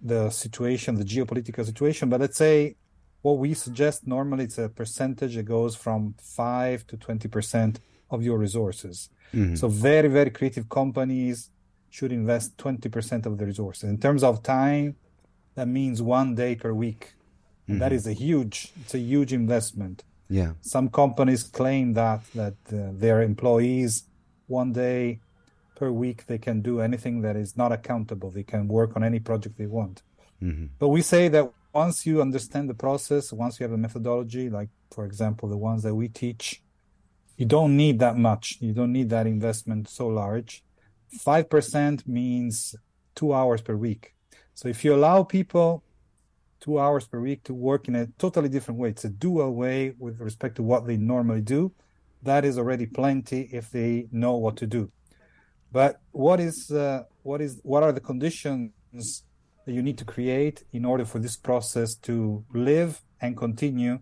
the situation, the geopolitical situation. But let's say what we suggest normally it's a percentage that goes from 5 to 20% of your resources. Mm-hmm. So very, very creative companies should invest 20% of the resources. In terms of time, that means one day per week. Mm-hmm. That is a huge, it's a huge investment. Yeah. Some companies claim that that uh, their employees one day per week they can do anything that is not accountable. They can work on any project they want. Mm-hmm. But we say that once you understand the process, once you have a methodology, like for example the ones that we teach, you don't need that much. You don't need that investment so large. Five percent means two hours per week. So if you allow people two hours per week to work in a totally different way, it's a dual way with respect to what they normally do, that is already plenty if they know what to do. But what is uh, what is what are the conditions that you need to create in order for this process to live and continue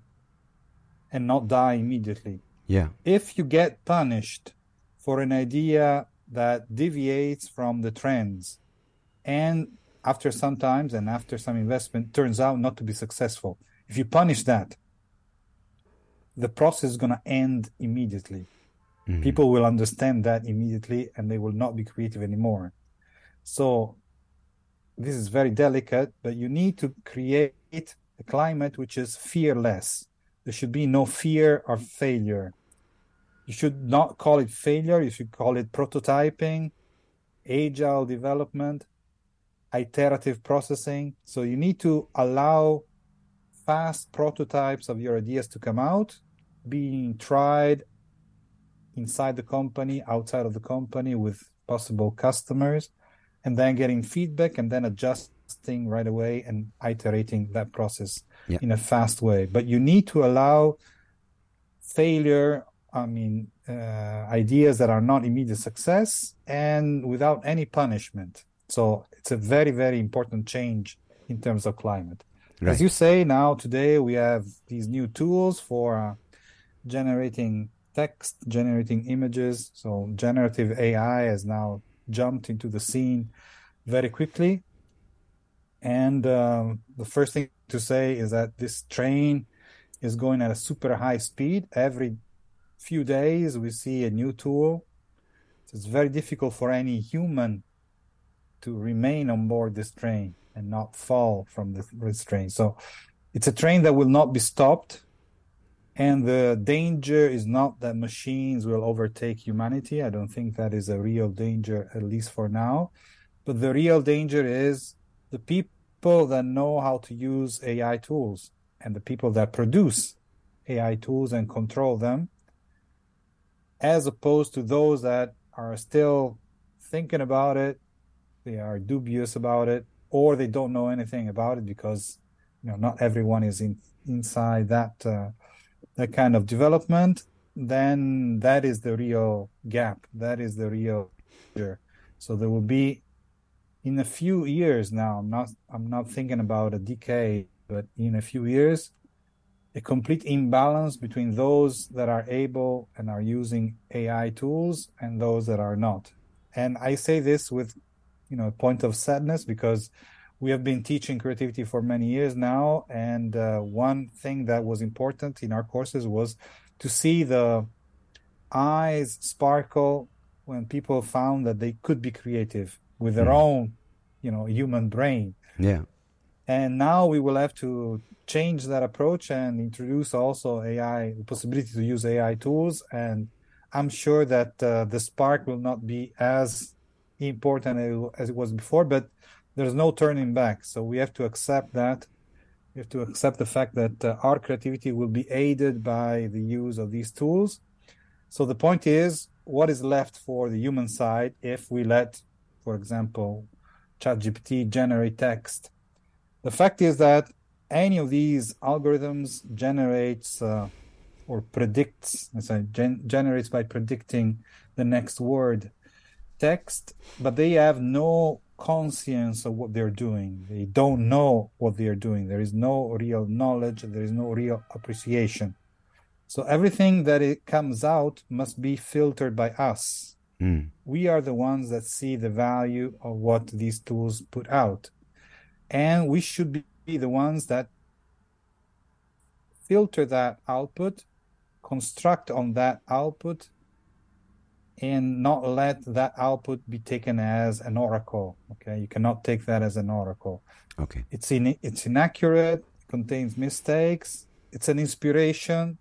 and not die immediately? Yeah. If you get punished for an idea that deviates from the trends and after some times and after some investment turns out not to be successful. If you punish that the process is going to end immediately. Mm-hmm. people will understand that immediately and they will not be creative anymore. So this is very delicate but you need to create a climate which is fearless. There should be no fear of failure. You should not call it failure. You should call it prototyping agile development iterative processing. So you need to allow fast prototypes of your ideas to come out, being tried inside the company, outside of the company with possible customers, and then getting feedback and then adjusting right away and iterating that process Yeah. in a fast way. But you need to allow failure, I mean, uh, ideas that are not immediate success and without any punishment. So it's a very, very important change in terms of climate. Right. As you say, now today we have these new tools for uh, generating text, generating images. So generative AI has now jumped into the scene very quickly. And um, the first thing to say is that this train is going at a super high speed. Every few days, we see a new tool. So it's very difficult for any human to remain on board this train and not fall from this, train. So it's a train that will not be stopped. And the danger is not that machines will overtake humanity. I don't think that is a real danger, at least for now. But the real danger is the people that know how to use AI tools and the people that produce AI tools and control them, as opposed to those that are still thinking about it, they are dubious about it, or they don't know anything about it because you know not everyone is in inside that uh, that kind of development. Then that is the real gap. That is the real danger. So there will be in a few years now. I'm not I'm not thinking about a decade, but in a few years, a complete imbalance between those that are able and are using AI tools and those that are not. And I say this with, you know, point of sadness because we have been teaching creativity for many years now, and uh, one thing that was important in our courses was to see the eyes sparkle when people found that they could be creative with their Mm. own, you know, human brain. Yeah. And now we will have to change that approach and introduce also AI, the possibility to use AI tools. And I'm sure that uh, the spark will not be as important as it was before, but there's no turning back. So we have to accept that. We have to accept the fact that uh, our creativity will be aided by the use of these tools. So the point is, what is left for the human side if we let, for example, ChatGPT generate text? The fact is that any of these algorithms generates uh, or predicts, gen- generates by predicting the next word text, but they have no conscience of what they're doing. They don't know what they're doing. There is no real knowledge. There is no real appreciation. So everything that it comes out must be filtered by us. Mm. We are the ones that see the value of what these tools put out. And we should be the ones that filter that output, construct on that output, and not let that output be taken as an oracle. Okay, you cannot take that as an oracle. Okay. It's in, it's inaccurate, contains mistakes, it's an inspiration,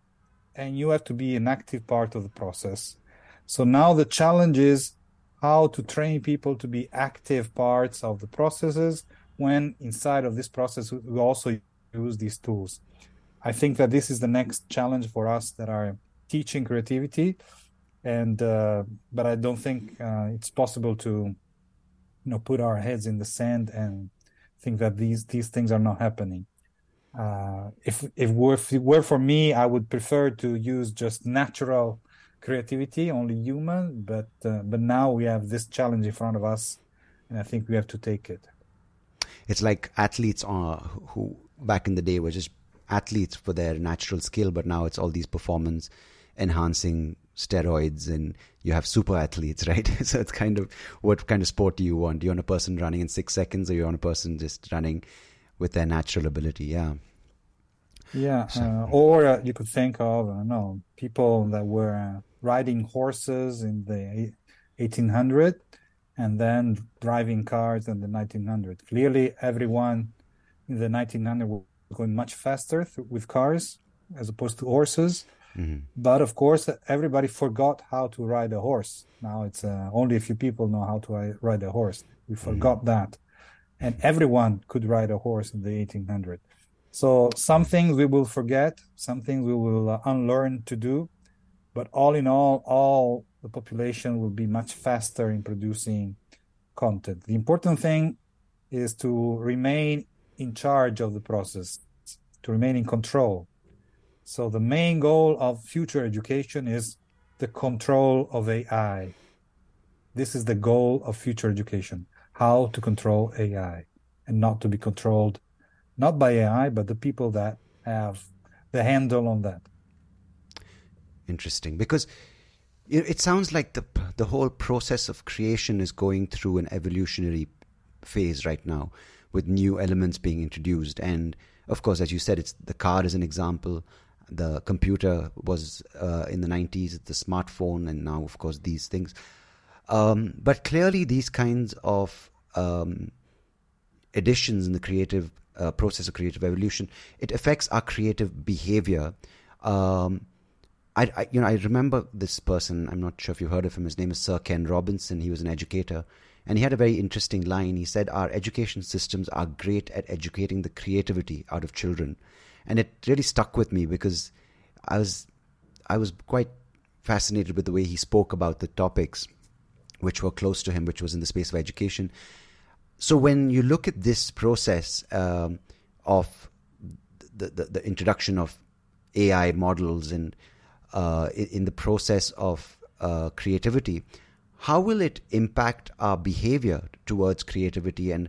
and you have to be an active part of the process. So now the challenge is how to train people to be active parts of the processes when inside of this process we also use these tools. I think that this is the next challenge for us that are teaching creativity and uh, but I don't think uh, it's possible to you know put our heads in the sand and think that these these things are not happening. Uh, if if, were, if it were for me, I would prefer to use just natural creativity, only human. But uh, but now we have this challenge in front of us, and I think we have to take it. It's like athletes are, who back in the day were just athletes for their natural skill, but now it's all these performance enhancing steroids and you have super athletes, right? so it's kind of what kind of sport do you want? Do you want a person running in six seconds or you want a person just running with their natural ability? Yeah. Yeah. Uh, or uh, you could think of, I don't know, people that were uh, riding horses in the 1800 and then driving cars in the 1900. Clearly, everyone in the 1900 was going much faster th- with cars as opposed to horses. Mm-hmm. But of course, everybody forgot how to ride a horse. Now it's uh, only a few people know how to ride a horse. We forgot that. And everyone could ride a horse in the 1800. So some things we will forget, some things we will uh, unlearn to do. But all in all, all the population will be much faster in producing content. The important thing is to remain in charge of the process, to remain in control. So the main goal of future education is the control of AI. This is the goal of future education, how to control AI and not to be controlled not by AI, but the people that have the handle on that. Interesting, because it sounds like the the whole process of creation is going through an evolutionary phase right now, with new elements being introduced, and of course, as you said, it's the car is an example. The computer was uh, in the 90s, the smartphone, and now, of course, these things. Um, but clearly, these kinds of um, additions in the creative uh, process of creative evolution, it affects our creative behavior. Um, I, I, you know, I remember this person. I'm not sure if you heard of him. His name is Sir Ken Robinson. He was an educator, and he had a very interesting line. He said, "Our education systems are great at educating the creativity out of children," and it really stuck with me because I was, I was quite fascinated with the way he spoke about the topics which were close to him, which was in the space of education. So when you look at this process um, of the, the, the, introduction of AI models and uh, in the process of uh, creativity, how will it impact our behavior towards creativity, and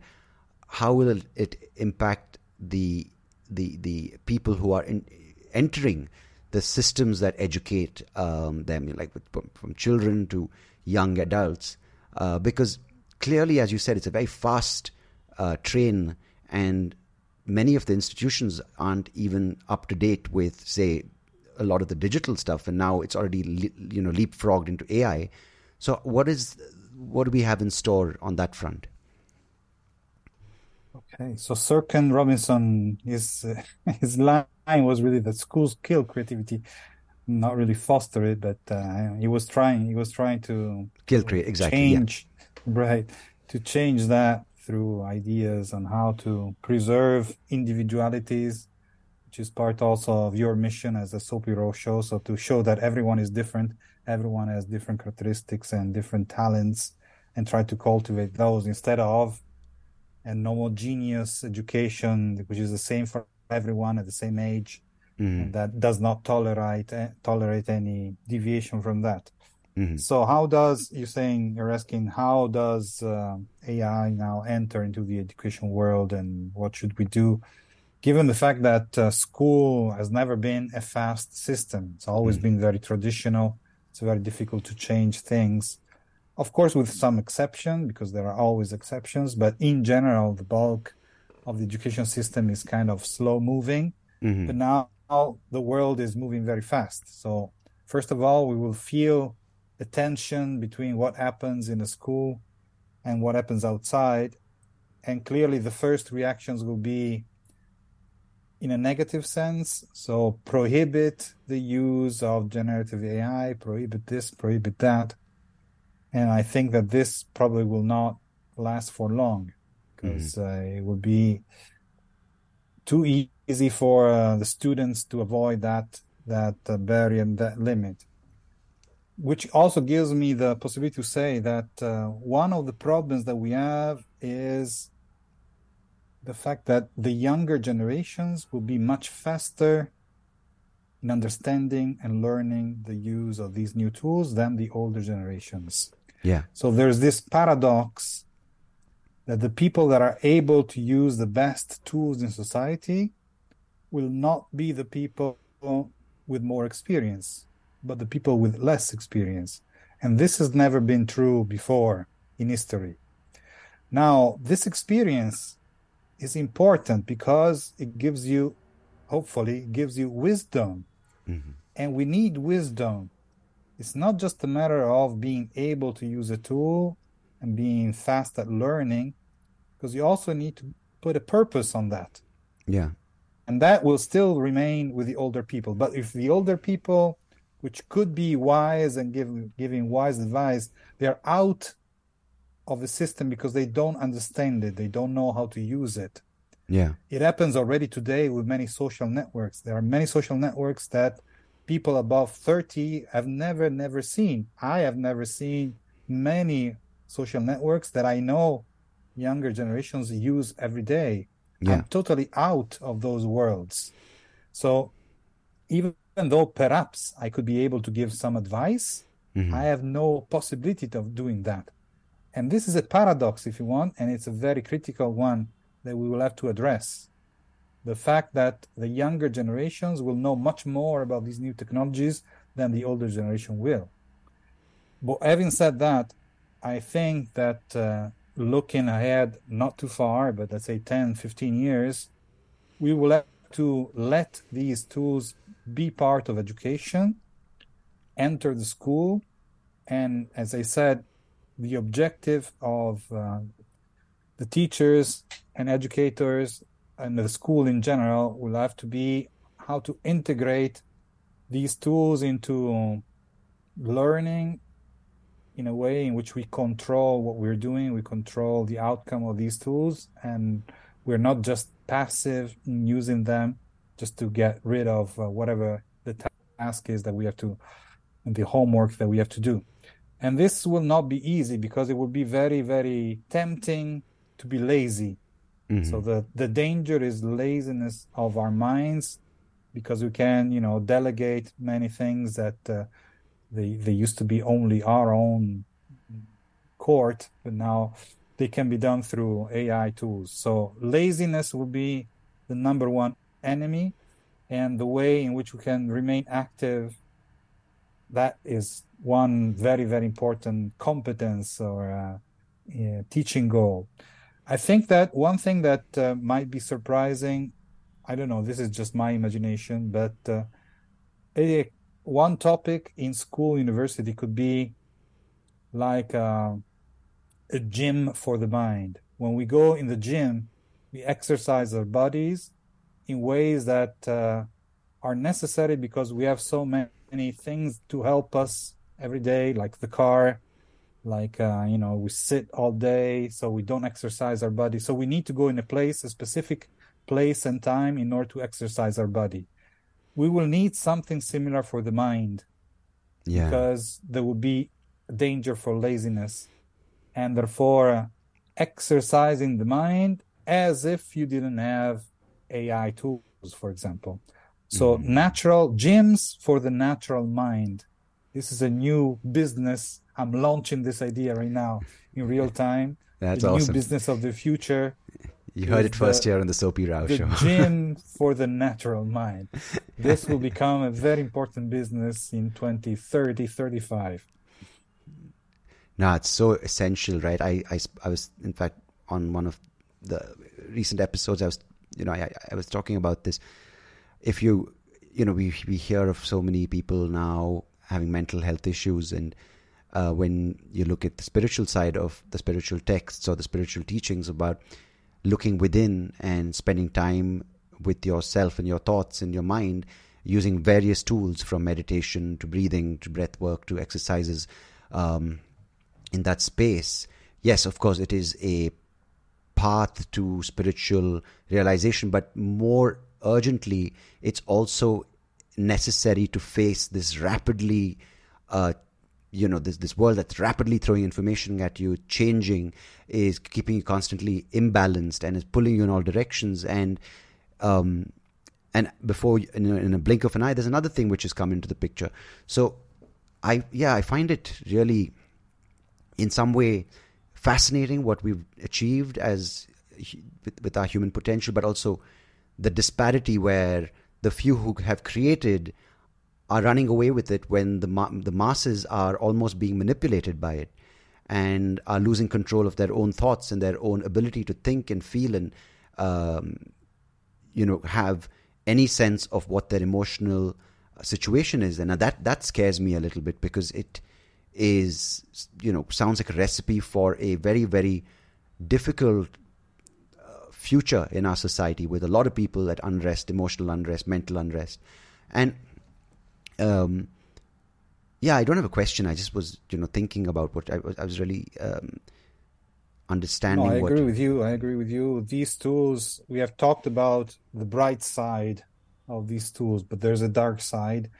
how will it impact the the the people who are in, entering the systems that educate um, them, like from children to young adults? Uh, because clearly, as you said, it's a very fast uh, train, and many of the institutions aren't even up to date with, say, a lot of the digital stuff, and now it's already you know leapfrogged into AI. So, what is what do we have in store on that front? Okay, so Sir Ken Robinson, his uh, his line was really that schools kill creativity, not really foster it, but uh, he was trying. He was trying to kill create exactly change right to change that through ideas on how to preserve individualities which is part also of your mission as a soapy row show so to show that everyone is different everyone has different characteristics and different talents and try to cultivate those instead of an homogeneous education which is the same for everyone at the same age mm. and that does not tolerate eh, tolerate any deviation from that Mm-hmm. So how does you're saying you're asking how does uh, AI now enter into the education world and what should we do? Given the fact that uh, school has never been a fast system, it's always mm-hmm. been very traditional. It's very difficult to change things. Of course, with some exception, because there are always exceptions, but in general, the bulk of the education system is kind of slow moving. Mm-hmm. But now the world is moving very fast. So, first of all, we will feel the tension between what happens in a school and what happens outside. And clearly, the first reactions will be in a negative sense. So, prohibit the use of generative AI, prohibit this, prohibit that. And I think that this probably will not last for long because mm-hmm. uh, it will be too easy for uh, the students to avoid that that uh, barrier and that limit which also gives me the possibility to say that uh, one of the problems that we have is the fact that the younger generations will be much faster in understanding and learning the use of these new tools than the older generations. Yeah. So there's this paradox that the people that are able to use the best tools in society will not be the people with more experience but the people with less experience. And this has never been true before in history. Now, this experience is important because it gives you, hopefully, gives you wisdom. Mm-hmm. And we need wisdom. It's not just a matter of being able to use a tool and being fast at learning, because you also need to put a purpose on that. Yeah. And that will still remain with the older people. But if the older people which could be wise and give, giving wise advice, they are out of the system because they don't understand it. They don't know how to use it. Yeah. It happens already today with many social networks. There are many social networks that people above 30 have never, never seen. I have never seen many social networks that I know younger generations use every day. Yeah. I'm totally out of those worlds. So even though perhaps I could be able to give some advice, mm-hmm. I have no possibility of doing that. And this is a paradox, if you want, and it's a very critical one that we will have to address. The fact that the younger generations will know much more about these new technologies than the older generation will. But having said that, I think that uh, looking ahead, not too far, but let's say 10, 15 years, we will have to let these tools be part of education, enter the school, and as I said, the objective of uh, the teachers and educators and the school in general will have to be how to integrate these tools into learning in a way in which we control what we're doing we control the outcome of these tools and we're not just passive in using them just to get rid of uh, whatever the task is that we have to the homework that we have to do. And this will not be easy because it will be very very tempting to be lazy mm-hmm. so the the danger is laziness of our minds because we can you know delegate many things that uh, they they used to be only our own court but now they can be done through ai tools so laziness will be the number one enemy and the way in which we can remain active that is one very very important competence or uh, yeah, teaching goal i think that one thing that uh, might be surprising i don't know this is just my imagination but uh, one topic in school university could be like uh, a gym for the mind. When we go in the gym we exercise our bodies in ways that uh, are necessary because we have so many things to help us every day, like the car, like uh, you know, we sit all day, so we don't exercise our body. So we need to go in a place, a specific place and time, in order to exercise our body. We will need something similar for the mind, yeah. because there will be danger for laziness, and therefore uh, exercising the mind as if you didn't have AI tools, for example. So mm-hmm. natural gyms for the natural mind. This is a new business. I'm launching this idea right now in real time. That's the awesome. New business of the future. You heard it first the, here on the Soapy Rao the show. gym for the natural mind. This will become a very important business in 2030, 35. No, it's so essential, right? I, I, I was, in fact, on one of the recent episodes, I was, you know, I, I was talking about this if you you know we we hear of so many people now having mental health issues and uh, when you look at the spiritual side of the spiritual texts or the spiritual teachings about looking within and spending time with yourself and your thoughts and your mind using various tools from meditation to breathing to breath work to exercises um, in that space. Yes of course it is a path to spiritual realization but more urgently, it's also necessary to face this rapidly, uh, you know, this this world that's rapidly throwing information at you, changing, is keeping you constantly imbalanced and is pulling you in all directions. And um, and before in a, in a blink of an eye, there's another thing which has come into the picture. So, I yeah, I find it really, in some way, fascinating what we've achieved as with, with our human potential, but also the disparity where the few who have created are running away with it when the ma- the masses are almost being manipulated by it and are losing control of their own thoughts and their own ability to think and feel and um, you know have any sense of what their emotional situation is and that that scares me a little bit because it is you know sounds like a recipe for a very very difficult future in our society with a lot of people at unrest, emotional unrest, mental unrest. And um, yeah, I don't have a question. I just was, you know, thinking about what I was. I was really um, understanding. No, I what, agree with you. I agree with you. These tools, we have talked about the bright side of these tools, but there's a dark side,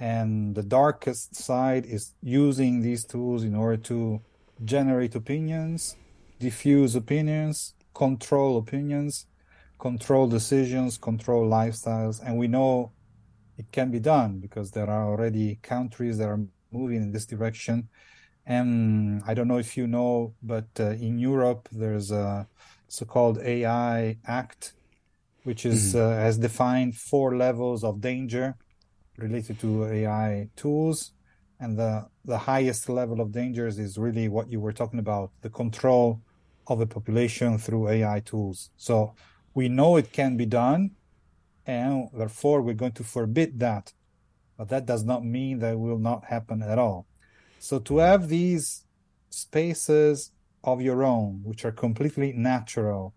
And the darkest side is using these tools in order to generate opinions, diffuse opinions, control opinions, control decisions, control lifestyles. And we know it can be done because there are already countries that are moving in this direction. And I don't know if you know, but uh, in Europe, there's a so called AI Act, which is mm-hmm. uh, has defined four levels of danger related to AI tools. And the, the highest level of dangers is really what you were talking about the control of a population through AI tools. So we know it can be done, and therefore we're going to forbid that. But that does not mean that will not happen at all. So to have these spaces of your own, which are completely natural,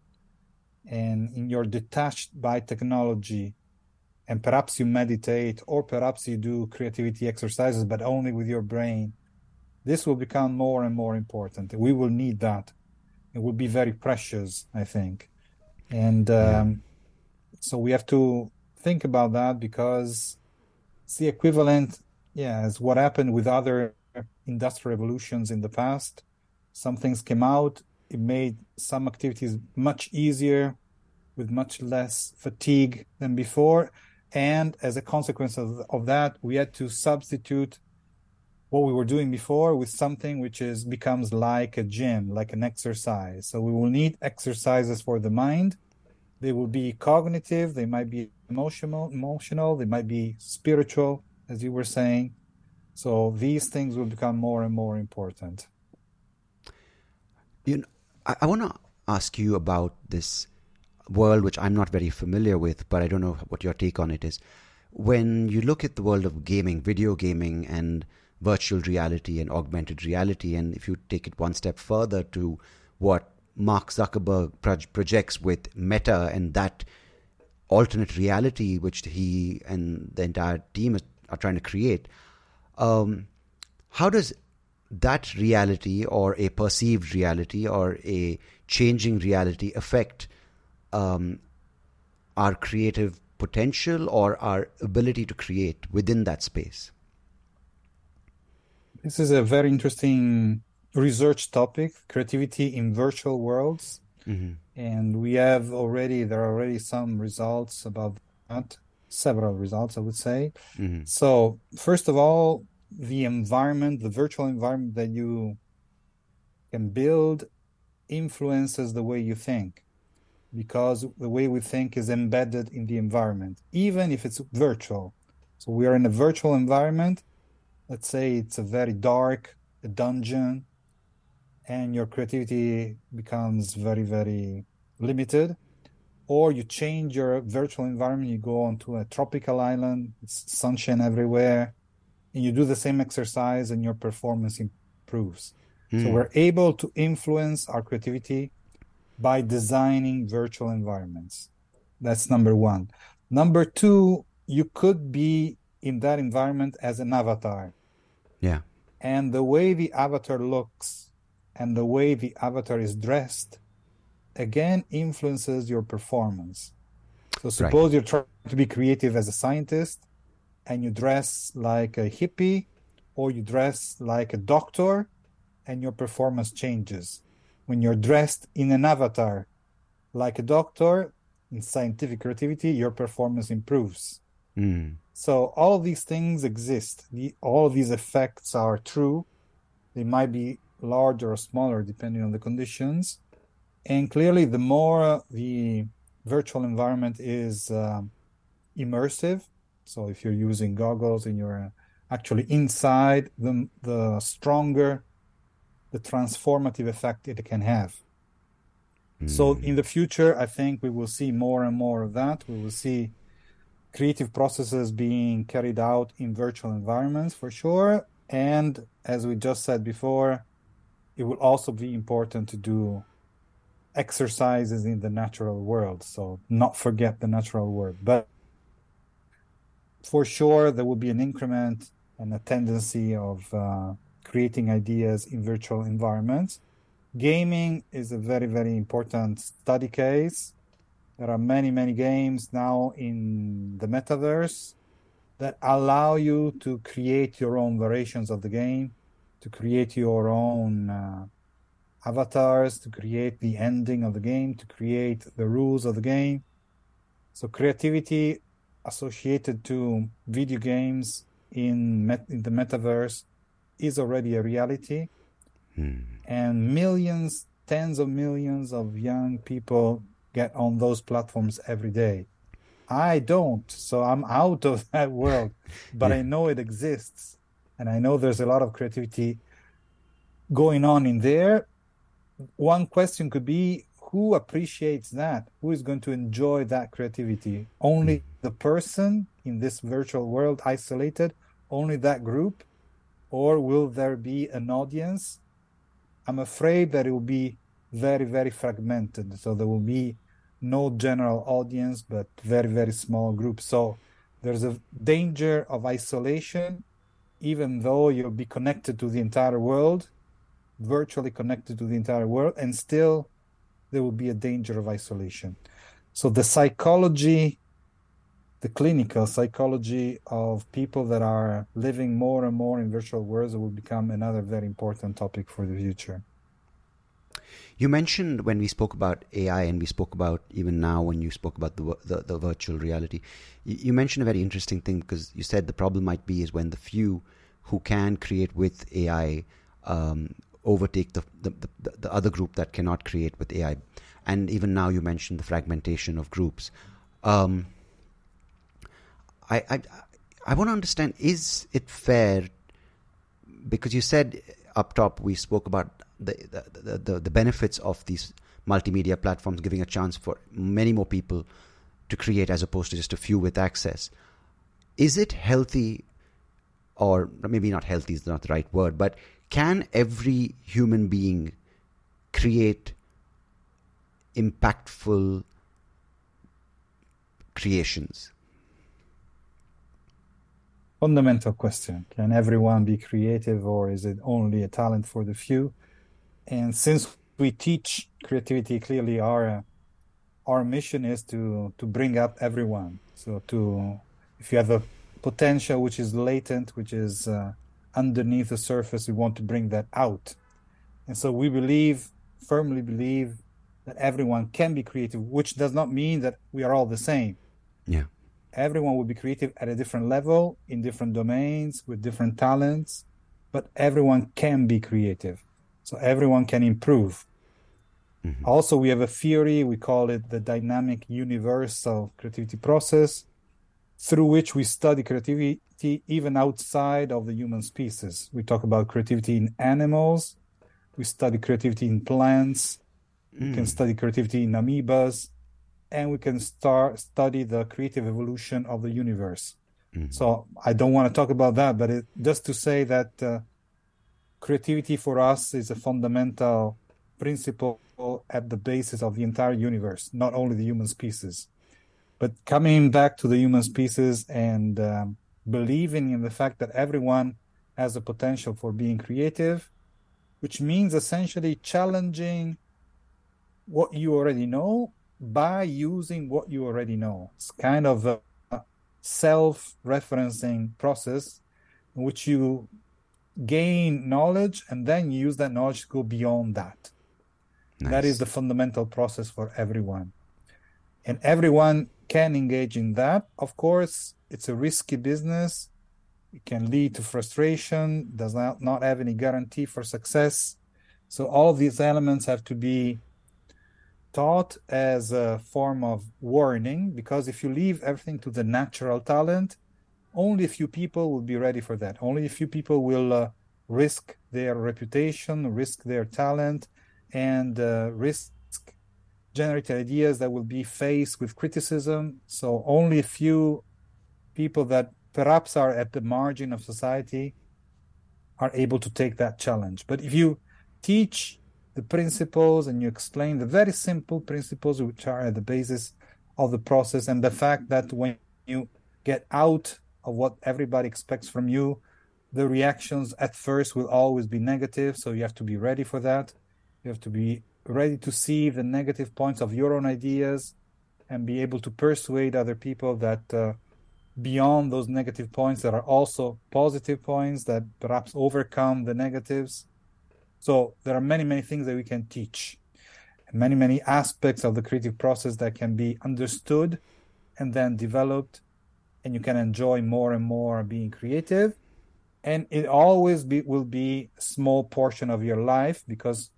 and in your detached by technology, and perhaps you meditate, or perhaps you do creativity exercises, but only with your brain, this will become more and more important. We will need that. It will be very precious, I think. And um, yeah. So we have to think about that because it's the equivalent, yeah, as what happened with other industrial revolutions in the past. Some things came out, it made some activities much easier with much less fatigue than before. And as a consequence of, of that, we had to substitute what we were doing before with something which is becomes like a gym, like an exercise. So we will need exercises for the mind. They will be cognitive, they might be emotional, emotional, they might be spiritual, as you were saying. So these things will become more and more important. You know, I, I want to ask you about this world which I'm not very familiar with, but I don't know what your take on it is. When you look at the world of gaming, video gaming, and virtual reality and augmented reality, and if you take it one step further to what Mark Zuckerberg projects with Meta and that alternate reality which he and the entire team are trying to create, um, how does that reality or a perceived reality or a changing reality affect um, our creative potential or our ability to create within that space? This is a very interesting research topic creativity in virtual worlds. Mm-hmm. And we have already, there are already some results about that, several results, I would say. Mm-hmm. So, first of all, the environment, the virtual environment that you can build influences the way you think because the way we think is embedded in the environment, even if it's virtual. So we are in a virtual environment. Let's say it's a very dark a dungeon, and your creativity becomes very, very limited. Or you change your virtual environment, you go onto a tropical island, it's sunshine everywhere, and you do the same exercise, and your performance improves. Mm. So hmm. we're able to influence our creativity by designing virtual environments. That's number one. Number two, you could be in that environment as an avatar. Yeah. And the way the avatar looks and the way the avatar is dressed again influences your performance. So suppose right. you're trying to be creative as a scientist and you dress like a hippie or you dress like a doctor and your performance changes when you're dressed in an avatar like a doctor in scientific creativity your performance improves mm. so all these things exist the, all these effects are true they might be larger or smaller depending on the conditions and clearly the more the virtual environment is uh, immersive so if you're using goggles and you're actually inside the, the stronger the transformative effect it can have. Mm. So in the future, I think we will see more and more of that. We will see creative processes being carried out in virtual environments for sure. And as we just said before, it will also be important to do exercises in the natural world. So not forget the natural world. But for sure, there will be an increment and a tendency of uh, creating ideas in virtual environments. Gaming is a very, very important study case. There are many, many games now in the metaverse. that allow you to create your own variations of the game, to create your own uh, avatars, to create the ending of the game, to create the rules of the game. So creativity associated to video games in, met- in the metaverse is already a reality. Hmm. And millions, tens of millions of young people get on those platforms every day. I don't, so I'm out of that world, but Yeah. I know it exists. And I know there's a lot of creativity going on in there. One question could be who appreciates that? Who is going to enjoy that creativity? Only hmm. the person in this virtual world isolated, only that group? Or will there be an audience? I'm afraid that it will be very, very fragmented. So there will be no general audience, but very, very small groups. So there's a danger of isolation, even though you'll be connected to the entire world, virtually connected to the entire world, and still there will be a danger of isolation. So the psychology, the clinical psychology of people that are living more and more in virtual worlds will become another very important topic for the future. You mentioned when we spoke about AI, and we spoke about even now when you spoke about the the, the virtual reality. You, you mentioned a very interesting thing because you said the problem might be is when the few who can create with AI um, overtake the, the the the other group that cannot create with AI, and even now you mentioned the fragmentation of groups. Um, I I I want to understand: is it fair? Because you said up top we spoke about the the, the, the benefits of these multimedia platforms giving a chance for many more people to create as opposed to just a few with access. Is it healthy, or maybe not healthy is not the right word, but can every human being create impactful creations? Fundamental question Can everyone be creative, or is it only a talent for the few? And since we teach creativity, clearly our our mission is to to bring up everyone. So to if you have a potential which is latent, which is uh, underneath the surface, we want to bring that out. And so we believe, firmly believe, that everyone can be creative, which does not mean that we are all the same. Yeah. Everyone will be creative at a different level, in different domains, with different talents, but everyone can be creative. So everyone can improve. Mhm. Also, we have a theory, we call it the dynamic universal creativity process, through which we study creativity even outside of the human species. We talk about creativity in animals, we study creativity in plants, we can study creativity in amoebas, and we can start study the creative evolution of the universe. Mhm. So I don't want to talk about that, but it, just to say that uh, creativity for us is a fundamental principle at the basis of the entire universe, not only the human species. But coming back to the human species and um, believing in the fact that everyone has a potential for being creative, which means essentially challenging what you already know by using what you already know. It's kind of a self referencing process in which you gain knowledge and then use that knowledge to go beyond that. That is the fundamental process for everyone. And everyone can engage in that. Of course, it's a risky business. It can lead to frustration, does not, not have any guarantee for success. So all of these elements have to be taught as a form of warning because if you leave everything to the natural talent, only a few people will be ready for that. Only a few people will uh, risk their reputation, risk their talent, and uh, risk generating ideas that will be faced with criticism. So only a few people that perhaps are at the margin of society are able to take that challenge. But if you teach the principles and you explain the very simple principles which are at the basis of the process and the fact that when you get out of what everybody expects from you. The reactions at first will always be negative so you have to be ready for that. You have to be ready to see the negative points of your own ideas and be able to persuade other people that uh, beyond those negative points there are also positive points that perhaps overcome the negatives. So there are many many things that we can teach. Many many aspects of the creative process that can be understood and then developed and you can enjoy more and more being creative. And it always be, will be a small portion of your life because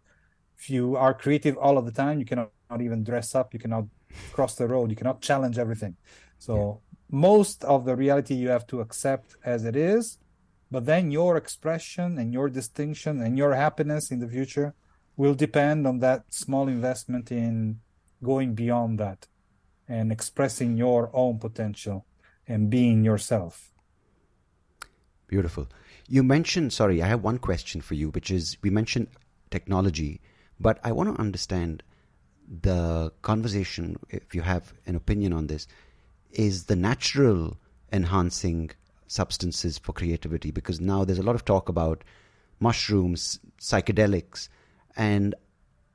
if you are creative all of the time you cannot even dress up you cannot cross the road you cannot challenge everything. So yeah. most of the reality you have to accept as it is but then your expression and your distinction and your happiness in the future will depend on that small investment in going beyond that and expressing your own potential and being yourself. Beautiful. You mentioned, sorry, I have one question for you, which is we mentioned technology, but I want to understand the conversation, if you have an opinion on this, is the natural enhancing substances for creativity because now there's a lot of talk about mushrooms, psychedelics, and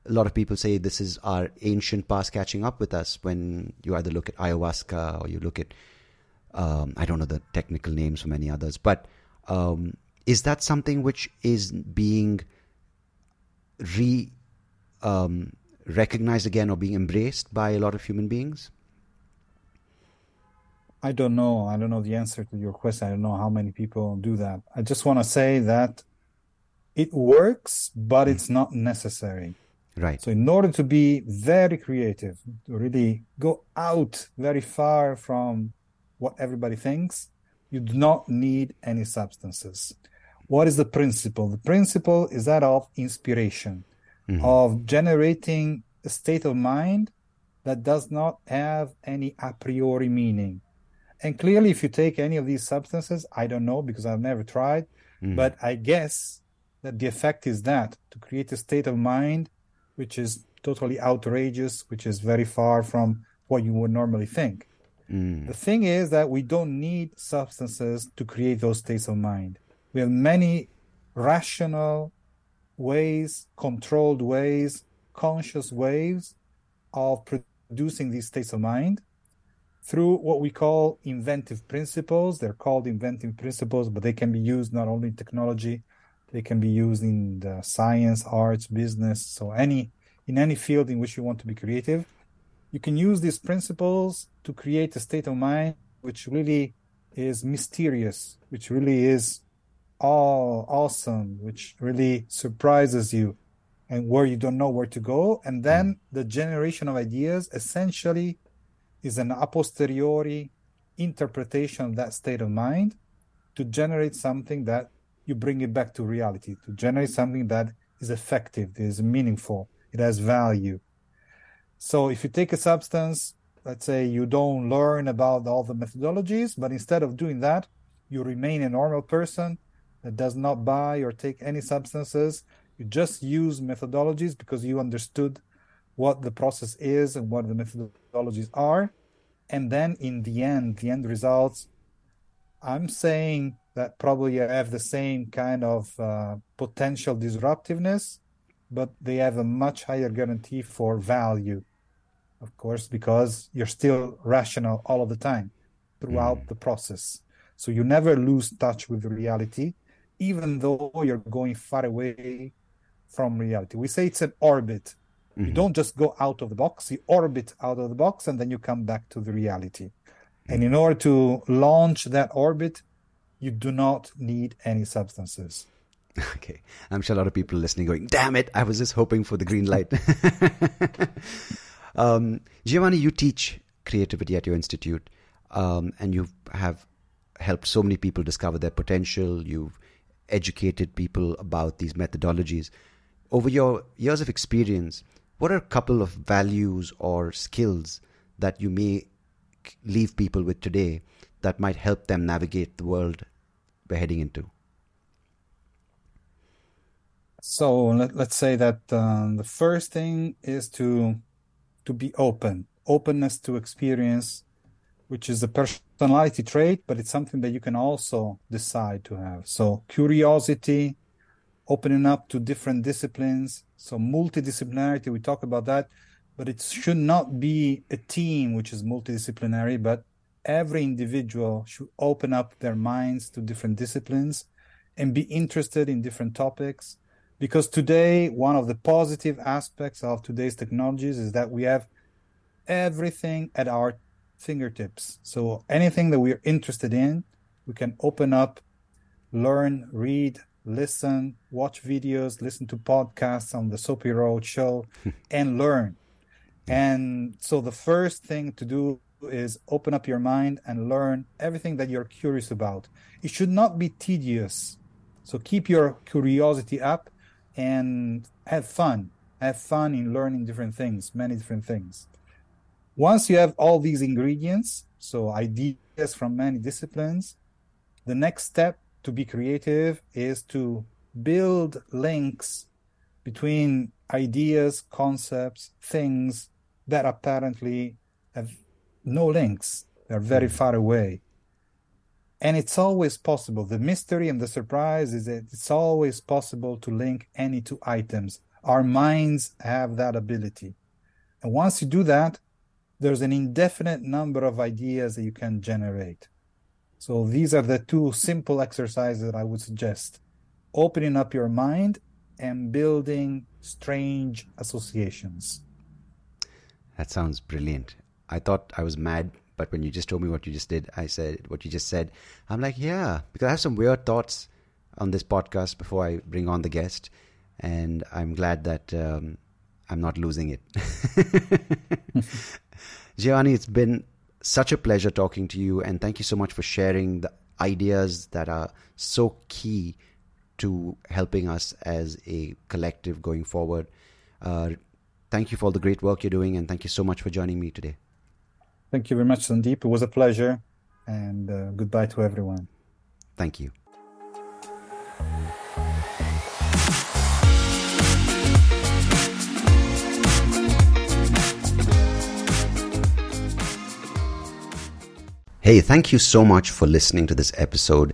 a lot of people say this is our ancient past catching up with us when you either look at ayahuasca or you look at um, I don't know the technical names for many others, but um, is that something which is being re um, recognized again or being embraced by a lot of human beings? I don't know. I don't know the answer to your question. I don't know how many people do that. I just want to say that it works, but it's not necessary. Right. So, in order to be very creative, to really go out very far from what everybody thinks, you do not need any substances. What is the principle? The principle is that of inspiration, mm-hmm. of generating a state of mind that does not have any a priori meaning. And clearly, if you take any of these substances, I don't know because I've never tried, mm-hmm. but I guess that the effect is that to create a state of mind which is totally outrageous, which is very far from what you would normally think. Mm. The thing is that we don't need substances to create those states of mind. We have many rational ways, controlled ways, conscious ways of producing these states of mind through what we call inventive principles. They're called inventive principles, but they can be used not only in technology, they can be used in the science, arts, business. So any in any field in which you want to be creative you can use these principles to create a state of mind which really is mysterious, which really is all awesome, which really surprises you and where you don't know where to go. And then hmm. the generation of ideas essentially is an a posteriori interpretation of that state of mind to generate something that you bring it back to reality, to generate something that is effective, is meaningful, it has value. So if you take a substance, let's say you don't learn about all the methodologies, but instead of doing that, you remain a normal person that does not buy or take any substances. You just use methodologies because you understood what the process is and what the methodologies are. And then in the end, the end results, I'm saying that probably have the same kind of uh, potential disruptiveness, but they have a much higher guarantee for value of course, because you're still rational all of the time throughout mm. the process. So you never lose touch with reality, even though you're going far away from reality. We say it's an orbit. Mm-hmm. You don't just go out of the box, you orbit out of the box and then you come back to the reality. Mm-hmm. And in order to launch that orbit, you do not need any substances. Okay. I'm sure a lot of people listening going, damn it, I was just hoping for the green light. Um, Giovanni, you teach creativity at your institute, um, and you have helped so many people discover their potential. You've educated people about these methodologies. Over your years of experience, what are a couple of values or skills that you may leave people with today that might help them navigate the world we're heading into? So let, us say that uh, the first thing is to to be open, openness to experience, which is a personality trait, but it's something that you can also decide to have. So curiosity, opening up to different disciplines. So multidisciplinarity, we talk about that, but it should not be a team which is multidisciplinary, but every individual should open up their minds to different disciplines and be interested in different topics. Because today, one of the positive aspects of today's technologies is that we have everything at our fingertips. So anything that we're interested in, we can open up, learn, read, listen, watch videos, listen to podcasts on the Soapy Road show, and learn. And so the first thing to do is open up your mind and learn everything that you're curious about. It should not be tedious. So keep your curiosity up and have fun. Have fun in learning different things, many different things. Once you have all these ingredients, so ideas from many disciplines, the next step to be creative is to build links between ideas, concepts, things that apparently have no links. They're very mm. far away. And it's always possible. The mystery and the surprise is that it's always possible to link any two items. Our minds have that ability. And once you do that, there's an indefinite number of ideas that you can generate. So these are the two simple exercises that I would suggest opening up your mind and building strange associations. That sounds brilliant. I thought I was mad, but when you just told me what you just did, I said what you just said. I'm like, yeah, because I have some weird thoughts on this podcast before I bring on the guest, and I'm glad that um, I'm not losing it. Giovanni, it's been such a pleasure talking to you, and thank you so much for sharing the ideas that are so key to helping us as a collective going forward. Uh, thank you for all the great work you're doing, and thank you so much for joining me today. Thank you very much, Sandeep. It was a pleasure, and uh, goodbye to everyone. Thank you. Hey, thank you so much for listening to this episode.